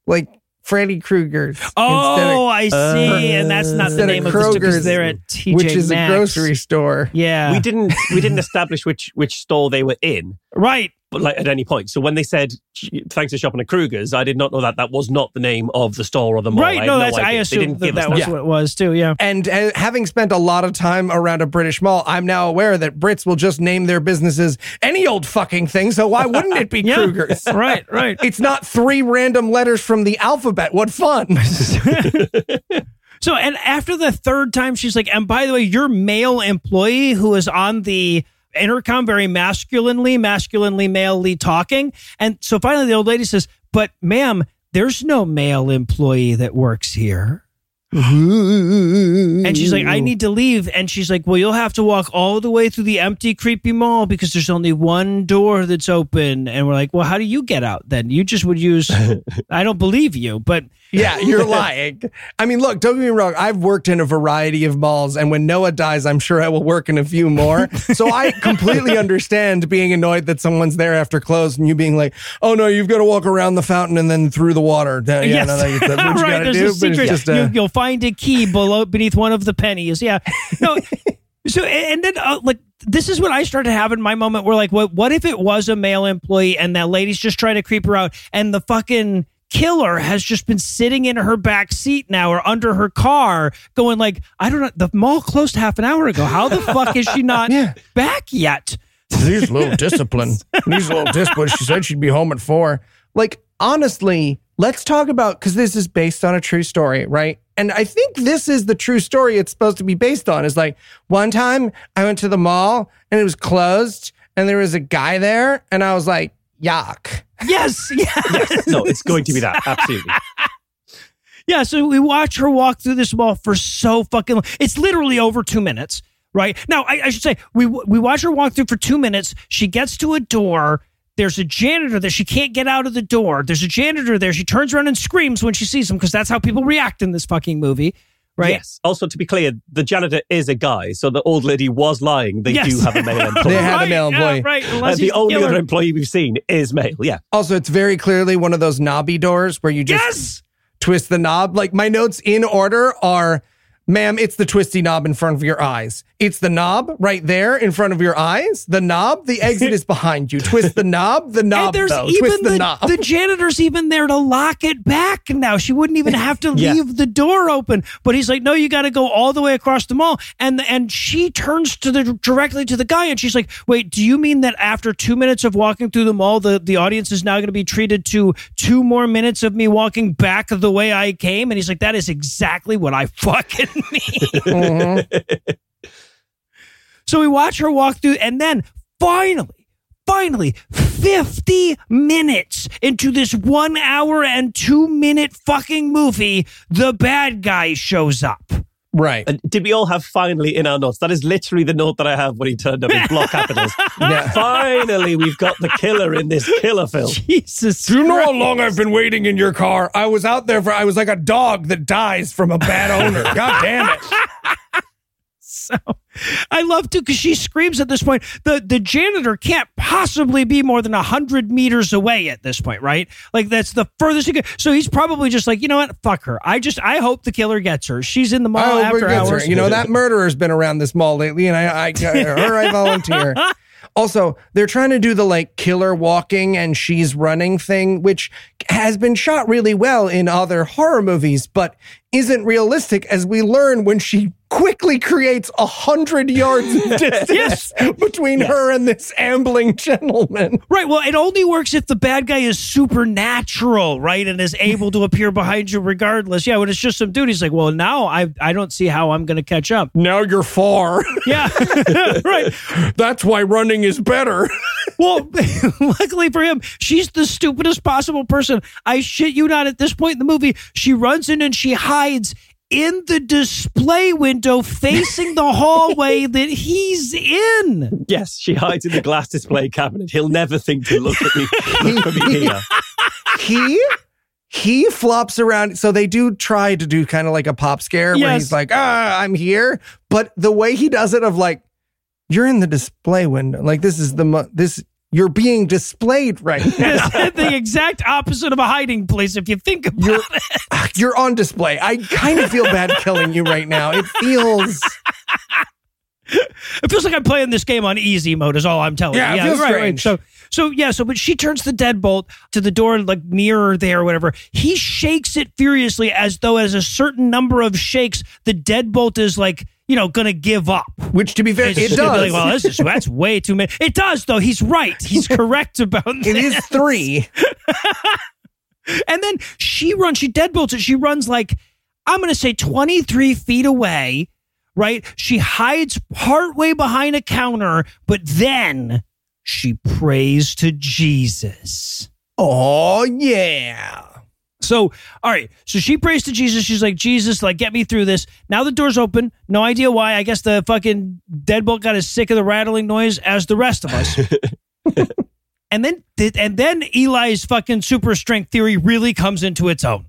Like Freddy Krueger's. instead of- Oh, I see, and that's not the name of of the store because they're at TJ which is Maxx. a grocery store. Yeah, We didn't, we didn't establish which, which store they were in. right. But like at any point. So when they said thanks to shopping at Kruger's, I did not know that that was not the name of the store or the mall. Right, I no, had that's I idea. Assumed didn't that give us that was Yeah. what it was too. Yeah, And uh, having spent a lot of time around a British mall, I'm now aware that Brits will just name their businesses any old fucking thing. So why wouldn't it be <laughs> yeah, Kruger's? <laughs> right, right. It's not three random letters from the alphabet. What fun. <laughs> So, and after the third time, she's like, and by the way, your male employee who is on the intercom very masculinely, masculinely, malely talking. And so finally, the old lady says, but ma'am, there's no male employee that works here. And she's like, I need to leave. And she's like, Well, you'll have to walk all the way through the empty, creepy mall because there's only one door that's open. And we're like, Well, how do you get out then? You just would use, <laughs> I don't believe you. But Yeah, <laughs> you're lying. I mean, look, don't get me wrong. I've worked in a variety of malls, and when Noah dies, I'm sure I will work in a few more. <laughs> So I completely understand being annoyed that someone's there after close and you being like, oh no, you've got to walk around the fountain and then through the water. Yeah, Yes. no, that- that's what <laughs> you right, got to there's do. a But secret. just, uh, you, you'll find a key below beneath one of the pennies. Yeah. No. so and then uh, like this is what I started having my moment where like what what if it was a male employee and that lady's just trying to creep her out and the fucking killer has just been sitting in her back seat now or under her car going like I don't know the mall closed half an hour ago. How the <laughs> fuck is she not Yeah. back yet? Needs a little <laughs> discipline. Needs a little discipline. She said she'd be home at four. Like, honestly, let's talk about because this is based on a true story, right? And I think this is the true story it's supposed to be based on. Is like one time I went to the mall and it was closed and there was a guy there and I was like, yuck. Yes, yes. No, it's going to be that. Absolutely. <laughs> Yeah, so we watch her walk through this mall for so fucking long. It's literally over two minutes, right? Now, I, I should say, we we watch her walk through for two minutes. She gets to a door. There's a janitor there. She can't get out of the door. There's a janitor there. She turns around and screams when she sees him because that's how people react in this fucking movie, right? Yes. Also, to be clear, the janitor is a guy, so the old lady was lying. They Yes. do have a male <laughs> employee. They have a Right, male yeah, employee. right? Uh, Unless the only killer. other employee we've seen is male. Yeah. Also, it's very clearly one of those knobby doors where you just Yes. twist the knob. Like my notes in order are, ma'am, it's the twisty knob in front of your eyes. It's the knob right there in front of your eyes. The knob, the exit is behind you. Twist the knob, the <laughs> knob and there's though. even Twist the, the, knob. the janitor's even there to lock it back now. She wouldn't even have to <laughs> Yeah. leave the door open. But he's like, no, you got to go all the way across the mall. And and she turns to the directly to the guy and she's like, wait, do you mean that after two minutes of walking through the mall, the, the audience is now going to be treated to two more minutes of me walking back the way I came? And he's like, that is exactly what I <laughs> fucking Mhm. So we watch her walk through, and then finally, finally, 50 minutes into this one hour and two minute fucking movie, the bad guy shows up. Right. And did we all have finally in our notes? That is literally the note that I have when he turned up in block capitals. <laughs> Yeah. Finally, we've got the killer in this killer film. <laughs> Jesus. Do you know how long I've been waiting in your car? I was out there for, I was like a dog that dies from a bad owner. <laughs> God damn it. <laughs> So I love to because she screams at this point. The the janitor can't possibly be more than a hundred meters away at this point, right? Like that's the furthest he could. So he's probably just like, you know what? Fuck her. I just I hope the killer gets her. She's in the mall I hope it after gets her. hours. You know, that murderer's been around this mall lately, and I, I, her, I volunteer. <laughs> Also, they're trying to do the like killer walking and she's running thing, which has been shot really well in other horror movies, but isn't realistic as we learn when she quickly creates a hundred yards of <laughs> distance between her and this ambling gentleman. Right. Well, it only works if the bad guy is supernatural, right, and is able to appear behind you regardless. Yeah, when it's just some dude, he's like, well, now I I don't see how I'm going to catch up. Now you're far. <laughs> Yeah. <laughs> right. That's why running is better. Well, luckily for him, she's the stupidest possible person. I shit you not. At this point in the movie, she runs in and she hides in the display window facing the hallway <laughs> that he's in. Yes, she hides in the glass display cabinet. He'll never think to look at me, look at me here. he he flops around. So they do try to do kind of like a pop scare where Yes. he's like, ah, I'm here. But the way he does it of like, you're in the display window. Like this is the mo- this you're being displayed right <laughs> now. The exact opposite of a hiding place if you think about You're it. <laughs> you're on display. I kind of feel bad killing you right now. It feels It feels like I'm playing this game on easy mode. Is all I'm telling Yeah, you. it feels right, strange. So, so yeah. So, but she turns the deadbolt to the door, like nearer there, or whatever. He shakes it furiously, as though, as a certain number of shakes, the deadbolt is like, you know, gonna give up. which to be fair, It's it just gonna be does. like, well, this is that's way too many. It does, though. He's right. He's <laughs> correct about it is three. <laughs> And then she runs, she deadbolts it. She runs like, I'm going to say 23 feet away, right? She hides partway behind a counter, but then she prays to Jesus. Oh yeah. So, all right. So she prays to Jesus. She's like, Jesus, like, get me through this. Now the door's open. No idea why. I guess the fucking deadbolt got as sick of the rattling noise as the rest of us. <laughs> and then, and then Eli's fucking super strength theory really comes into its own.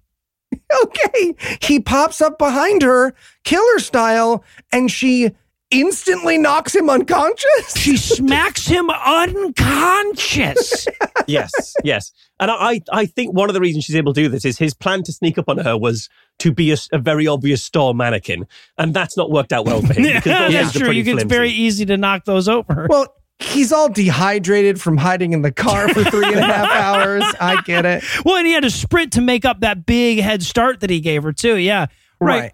Okay. He pops up behind her, killer style, and she instantly knocks him unconscious. She smacks him unconscious. <laughs> Yes, yes. And I, I think one of the reasons she's able to do this is his plan to sneak up on her was to be a, a very obvious store mannequin, and that's not worked out well for him. yeah, <laughs> because that's true. You can, it's very easy to knock those over. Well, he's all dehydrated from hiding in the car for three and a half <laughs> hours. I get it. Well, and he had to sprint to make up that big head start that he gave her too. Yeah, right. Right.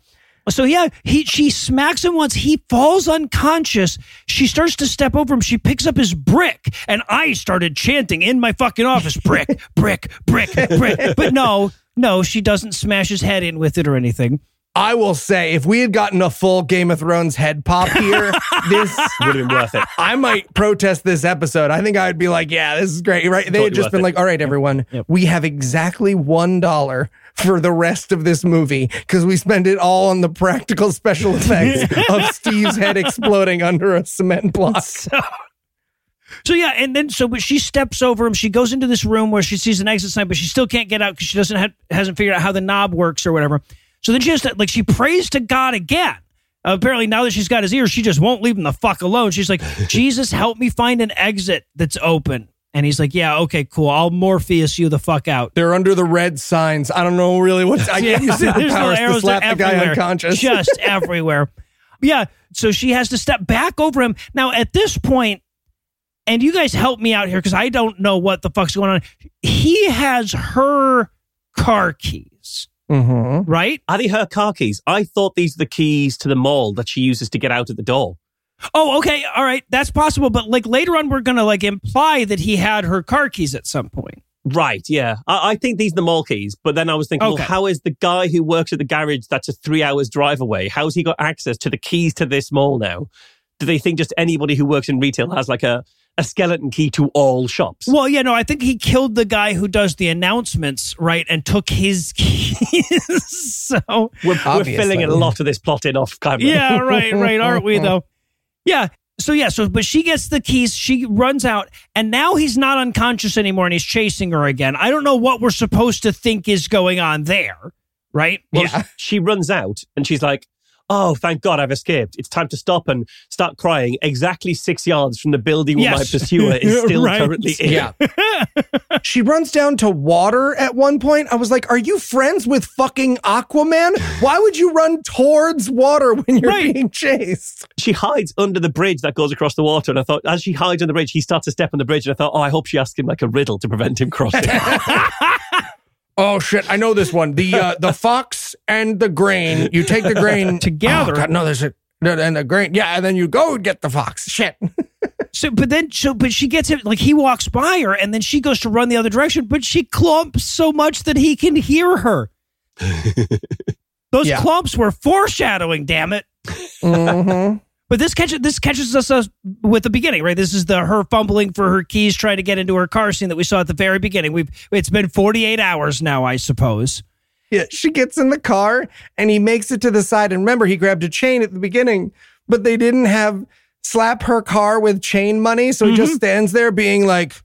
So yeah, he she smacks him once. He falls unconscious. She starts to step over him. She picks up his brick, and I started chanting in my fucking office, "Brick, <laughs> brick, brick, brick." But no, no, she doesn't smash his head in with it or anything. I will say, if we had gotten a full Game of Thrones head pop here, <laughs> this would have been worth it. I might protest this episode. I think I would be like, "Yeah, this is great." Right? They Totally had just been it. like, "All right, everyone, Yep. we have exactly one dollar for the rest of this movie because we spend it all on the practical special <laughs> effects of Steve's head exploding under a cement block." <laughs> So yeah, and then so she steps over him. She goes into this room where she sees an exit sign, but she still can't get out because she doesn't have, hasn't figured out how the knob works or whatever. So then she has to like she prays to God again. Uh, apparently now that she's got his ear, she just won't leave him the fuck alone. She's like, <laughs> Jesus, help me find an exit that's open. And he's like, Yeah, okay, cool. I'll Morpheus you the fuck out. They're under the red signs. I don't know really what. <laughs> I gave you <laughs> There's little superpowers to arrows slap the guy unconscious. just everywhere. Yeah, so she has to step back over him. Now at this point, and you guys help me out here because I don't know what the fuck's going on. He has her car keys, Mhm. right? Are they her car keys? I thought these are the keys to the mall that she uses to get out of the door. Oh, okay, all right, that's possible. But like later on, we're gonna like imply that he had her car keys at some point. Right, yeah. I, I think these are the mall keys, but then I was thinking, Okay. well, how is the guy who works at the garage that's a three hours drive away? How's he got access to the keys to this mall now? Do they think just anybody who works in retail has like a, a skeleton key to all shops. Well, yeah, no, I think he killed the guy who does the announcements, right, and took his <laughs> keys. so, We're, we're filling a lot of this plot in off camera. <laughs> yeah, right, right, aren't we, though? Yeah. So, yeah, so, but she gets the keys, she runs out, and now he's not unconscious anymore and he's chasing her again. I don't know what we're supposed to think is going on there, right? Well, Yeah. she runs out and she's like, Oh, thank God I've escaped. It's time to stop and start crying exactly six yards from the building where my pursuer is <laughs> still Right. currently in. Yeah. <laughs> she runs down to water at one point. I was like, Are you friends with fucking Aquaman? Why would you run towards water when you're Right. being chased? She hides under the bridge that goes across the water. And I thought, as she hides on the bridge, he starts to step on the bridge. And I thought, Oh, I hope she asks him like a riddle to prevent him crossing. <laughs> Oh shit, I know this one. The uh, the <laughs> fox and the grain. You take the grain <laughs> Together. Oh, God, no, there's a and the grain. Yeah, and then you go get the fox. Shit. <laughs> So, but then, so, but she gets it, like, he walks by her and then she goes to run the other direction, but she clumps so much that he can hear her. Those Yeah. clumps were foreshadowing, damn it. hmm But this catches this catches us with the beginning, right? This is the her fumbling for her keys, trying to get into her car scene that we saw at the very beginning. We've it's been forty eight hours now, I suppose. Yeah, she gets in the car and he makes it to the side. And remember, he grabbed a chain at the beginning, but they didn't have slap her car with chain money. So he just mm-hmm. stands there being like,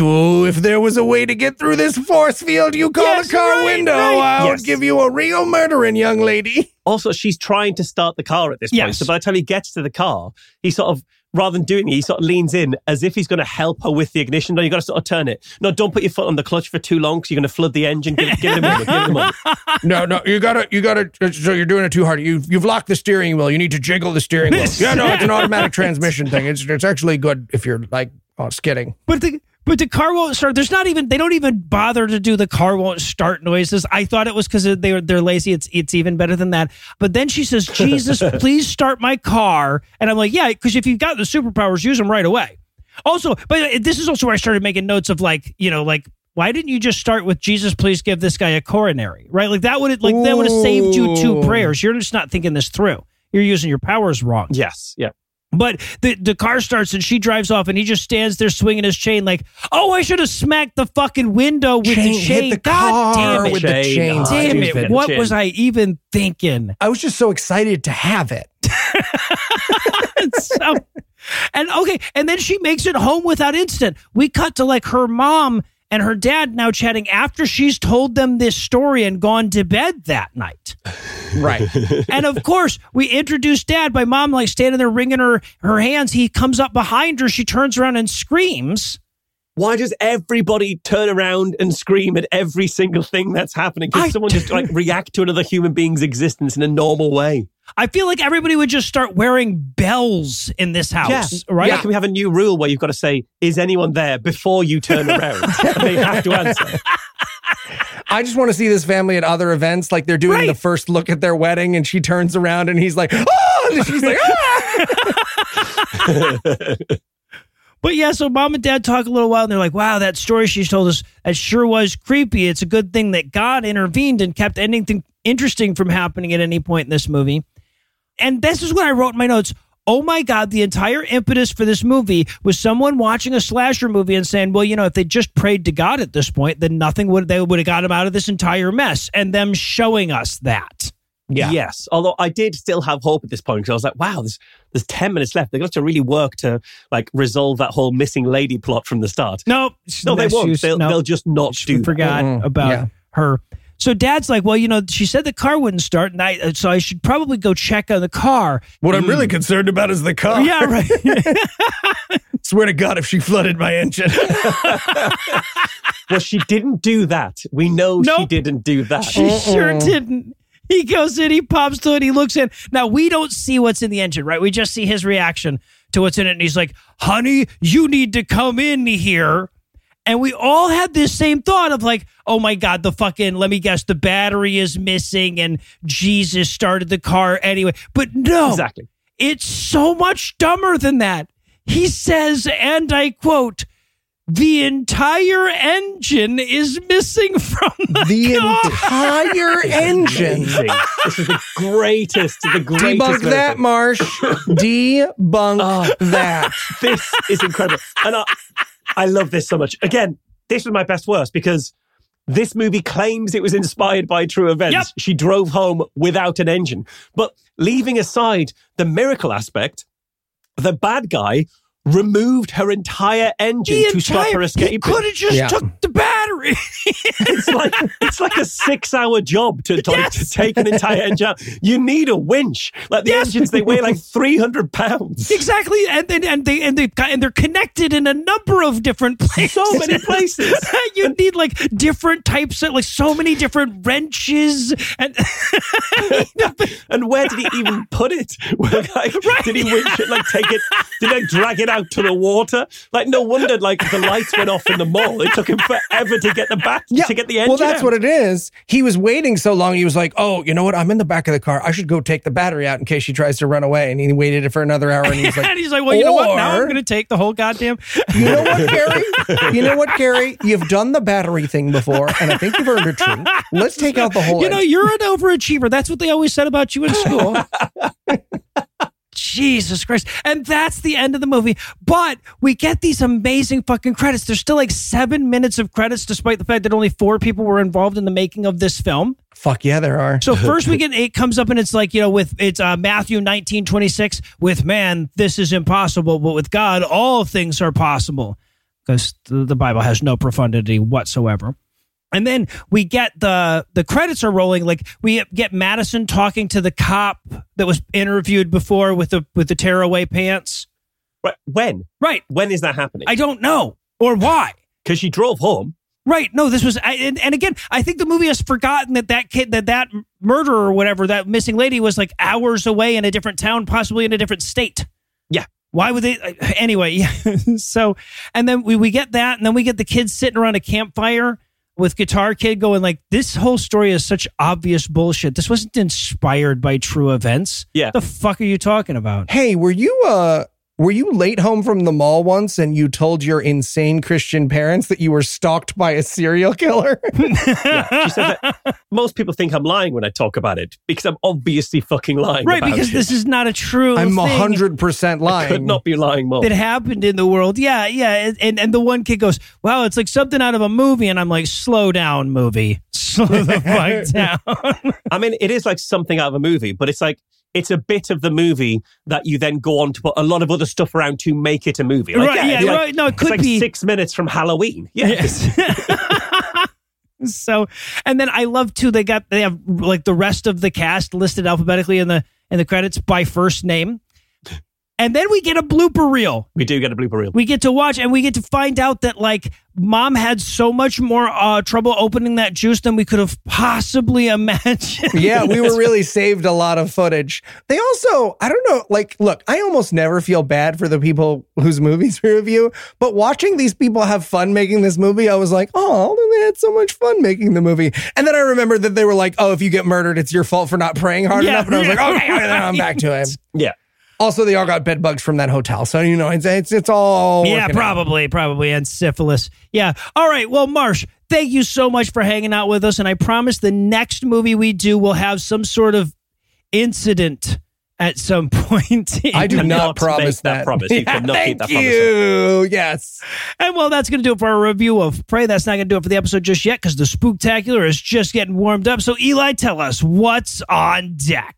Oh, if there was a way to get through this force field you call Yes, a car right, window, right. I Yes. would give you a real murdering young lady. <laughs> also, she's trying to start the car at this point. Yes. So by the time he gets to the car, he sort of, rather than doing it, he sort of leans in as if he's going to help her with the ignition. No, you got to sort of turn it. No, don't put your foot on the clutch for too long because you're going to flood the engine. Give, give it a moment. Give it a moment. <laughs> No, no, you gotta, you gotta. Uh, so you're doing it too hard. You, you've locked the steering wheel. You need to jiggle the steering wheel. Yeah, no, it's an <laughs> automatic transmission thing. It's, it's actually good if you're like oh, skidding. But the but the car won't start. There's not even they don't even bother to do the car won't start noises. I thought it was because they were they're lazy. It's it's even better than that. But then she says, <laughs> "Jesus, please start my car." And I'm like, "Yeah, because if you've got the superpowers, use them right away." Also, but uh, this is also where I started making notes of like you know like. Why didn't you just start with Jesus? Please give this guy a coronary, right? Like that would like that would have saved you two prayers. You're just not thinking this through. You're using your powers wrong. Yes. Yeah. But the, the car starts and she drives off and he just stands there swinging his chain like, oh, I should have smacked the fucking window with Chain the hit chain. the God car damn it. with the Chain. chain. Oh, damn it. What was I even thinking? I was just so excited to have it. <laughs> So- and okay, and then she makes it home without incident. We cut to like her mom and her dad now chatting after she's told them this story and gone to bed that night. Right. <laughs> and of course, we introduce dad by mom like standing there wringing her her hands. He comes up behind her. She turns around and screams. Why does everybody turn around and scream at every single thing that's happening? Can someone just like <laughs> react to another human being's existence in a normal way? I feel like everybody would just start wearing bells in this house, right? Yeah, can we have a new rule where you've got to say, "Is anyone there?" before you turn <laughs> around? they have to answer. I just want to see this family at other events. Like they're doing Right. the first look at their wedding, and she turns around and he's like, oh, and she's like, ah! <laughs> But yeah, so mom and dad talk a little while and they're like, wow, that story she told us, that sure was creepy. It's a good thing that God intervened and kept anything interesting from happening at any point in this movie. And this is what I wrote in my notes. Oh my God, the entire impetus for this movie was someone watching a slasher movie and saying, well, you know, if they just prayed to God at this point, then nothing would, they would have got him out of this entire mess. And them showing us that. Yeah. Yes. Although I did still have hope at this point because I was like, wow, there's there's ten minutes left. They're going to have to really work to like resolve that whole missing lady plot from the start. No, No, they won't. They'll, no. they'll just not She do that. forgot Mm-mm. about Yeah. her. So dad's like, well, you know, she said the car wouldn't start, and I uh, so I should probably go check on the car. What I'm really concerned about is the car. Yeah, right. <laughs> Swear to God, if she flooded my engine. <laughs> Well, she didn't do that. We know she didn't do that. she sure didn't. He goes in, he pops to it, he looks in. Now we don't see what's in the engine, right? We just see his reaction to what's in it, and he's like, "Honey, you need to come in here." And we all had this same thought of like, oh my God, the fucking, let me guess, the battery is missing and Jesus started the car anyway. But no, Exactly. It's so much dumber than that. He says, and I quote, the entire engine is missing from the, The car. entire <laughs> engine. This is the greatest, the greatest. Debunk that. Marsh. <laughs> Debunk Oh. that. <laughs> this is incredible. And I, I love this so much. Again, this was my best worst because this movie claims it was inspired by true events. Yep. She drove home without an engine. But leaving aside the miracle aspect, the bad guy removed her entire engine The to stop entire- her He escaping. could have just Yeah. took the battery. <laughs> It's like it's like a six-hour job to, to, like, to take an entire engine out. You need a winch. Like the Yes. engines, they weigh like three hundred pounds. exactly, and then and they and they and they're connected in a number of different places. So many <laughs> places. <laughs> you need like different types of like so many different wrenches and And where did he even put it? Well, like, Did he winch it, like take it? Did they drag it out to the water? Like, no wonder, like the lights went off in the mall. It took him forever to get the back to get the engine. Well, that's out. what it is. He was waiting so long. He was like, "Oh, you know what? I'm in the back of the car. I should go take the battery out in case she tries to run away." And he waited for another hour. And he's <laughs> like, and he's like, well, you know what? Now I'm going to take the whole goddamn. <laughs> "You know what, Gary? You know what, Gary? You've done the battery thing before, and I think you've earned a treat. Let's take out the whole." You know, engine." you're an overachiever. That's what they always said about you in school. <laughs> Jesus Christ. And that's the end of the movie. But we get these amazing fucking credits. There's still like seven minutes of credits, despite the fact that only four people were involved in the making of this film. Fuck yeah, there are. So <laughs> first we get it comes up and it's like, you know, with it's uh, Matthew 19, 26, with man, this is impossible, but with God, all things are possible. Because the, the Bible has no profundity whatsoever. And then we get the the credits are rolling. Like we get Madison talking to the cop that was interviewed before with the with the tearaway pants. Right. When? Right. When is that happening? I don't know or why. Because she drove home. Right. No, this was, I, and, and again, I think the movie has forgotten that that kid, that that murderer or whatever, that missing lady was like hours away in a different town, possibly in a different state. Yeah. Why would they? Anyway, yeah. <laughs> so, and then we, we get that, and then we get the kids sitting around a campfire with Guitar Kid going like, this whole story is such obvious bullshit. This wasn't inspired by true events. Yeah. The fuck are you talking about? Hey, were you uh were you late home from the mall once and you told your insane Christian parents that you were stalked by a serial killer? <laughs> Yeah. She said that most people think I'm lying when I talk about it because I'm obviously fucking lying. Right. about Because it. this is not a true I'm thing. hundred percent lying. could not be lying more. that happened in the world. Yeah, yeah. And and the one kid goes, "Wow, it's like something out of a movie." And I'm like, "Slow down, movie. <laughs> Slow the fuck <laughs> down." I mean, it is like something out of a movie, but it's like it's a bit of the movie that you then go on to put a lot of other stuff around to make it a movie. Like, Right, yeah, like- right. No, it it's could like be- six minutes from Halloween. Yeah, Yes. <laughs> <laughs> so, and then I love too. They got they have like the rest of the cast listed alphabetically in the in the credits by first name. And then we get a blooper reel. we do get a blooper reel. We get to watch and we get to find out that like mom had so much more uh, trouble opening that juice than we could have possibly <laughs> imagined. yeah, we were really saved a lot of footage. They also, I don't know, like, look, I almost never feel bad for the people whose movies we review, but watching these people have fun making this movie, I was like, oh, they had so much fun making the movie. And then I remembered that they were like, oh, if you get murdered, it's your fault for not praying hard Yeah, enough. And I was like, yeah, <laughs> okay, I'm back to it. yeah, Also, they all got bed bugs from that hotel. So, you know, it's, it's, it's all. Yeah, working out. probably, probably, and syphilis. Yeah. All right. Well, Marsh, thank you so much for hanging out with us, and I promise the next movie we do will have some sort of incident at some <laughs> point. I do not promise that that. promise. You <laughs> cannot thank keep that promise. you. Yes. And well, that's going to do it for our review of Pray. That's not going to do it for the episode just yet because the spooktacular is just getting warmed up. So, Eli, tell us what's on deck.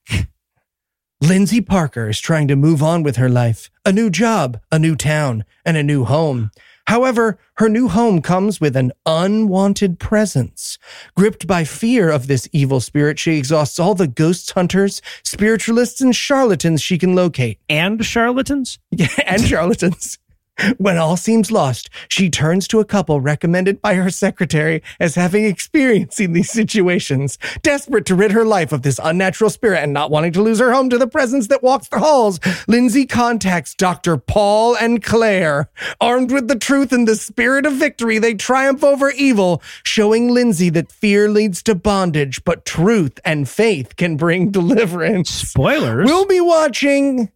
Lindsay Parker is trying to move on with her life, a new job, a new town, and a new home. However, her new home comes with an unwanted presence. Gripped by fear of this evil spirit, she exhausts all the ghost hunters, spiritualists, and charlatans she can locate. And charlatans? <laughs> Yeah, and charlatans. <laughs> When all seems lost, she turns to a couple recommended by her secretary as having experience in these situations. Desperate to rid her life of this unnatural spirit and not wanting to lose her home to the presence that walks the halls, Lindsay contacts Dr. Paul and Claire. Armed with the truth and the spirit of victory, they triumph over evil, showing Lindsay that fear leads to bondage, but truth and faith can bring deliverance. Spoilers. We'll be watching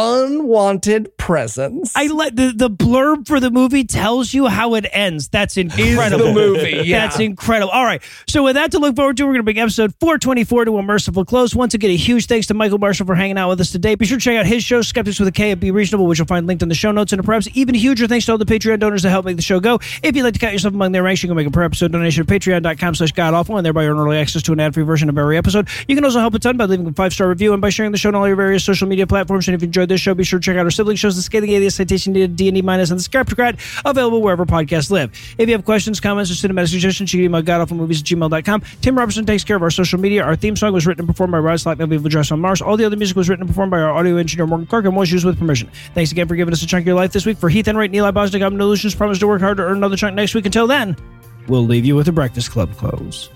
unwanted presence. I let the, the blurb for the movie tells you how it ends. That's incredible. the movie, yeah. That's incredible. All right. So with that to look forward to, we're going to bring episode 424 to a merciful close. Once again, a huge thanks to Michael Marshall for hanging out with us today. Be sure to check out his show, Skeptics with a K at Be Reasonable, which you'll find linked in the show notes. And perhaps even huger thanks to all the Patreon donors that help make the show go. If you'd like to count yourself among their ranks, you can make a per episode donation at patreon.com slash godawful and thereby earn early access to an ad-free version of every episode. You can also help a ton by leaving a five-star review and by sharing the show on all your various social media platforms. And if you enjoyed this show, be sure to check out our sibling shows, The Scathing Atheist, Citation Needed, D&D Minus, and The Skepticrat, available wherever podcasts live. If you have questions, comments, or cinematic suggestions, you can email godawfulmovies at gmail.com. Tim Robertson takes care of our social media. Our theme song was written and performed by Rod of Dress on Mars. All the other music was written and performed by our audio engineer, Morgan Clarke, and was used with permission. Thanks again for giving us a chunk of your life this week. For Heath Enright, Neil Bosnick, I'm Lugeons. Promise to work hard to earn another chunk next week. Until then, we'll leave you with the Breakfast Club close.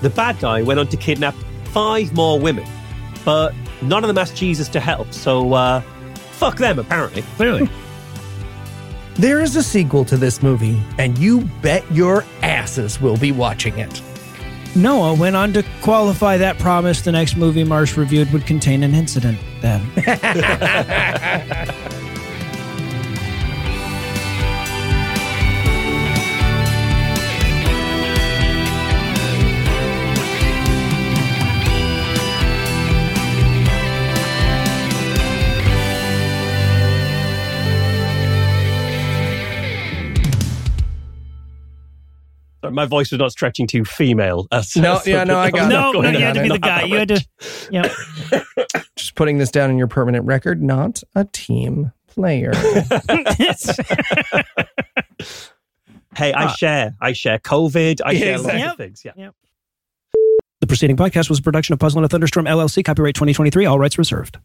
The bad guy went on to kidnap five more women, but none of them asked Jesus to help. So, uh, fuck them, apparently. Clearly. <laughs> there is a sequel to this movie, and you bet your asses will be watching it. Noah went on to qualify that promise the next movie Marsh reviewed would contain an incident then. <laughs> <laughs> Sorry, My voice was not stretching too female. Uh, No, so yeah, no, I got was it. <laughs> no, no, you had to be the guy. You had to, yeah. <laughs> Just putting this down in your permanent record, not a team player. <laughs> Hey, I share. I share COVID. I Yeah, share lots exactly. of things. Yeah. The preceding podcast was a production of Puzzle and a Thunderstorm LLC, copyright 2023, all rights reserved.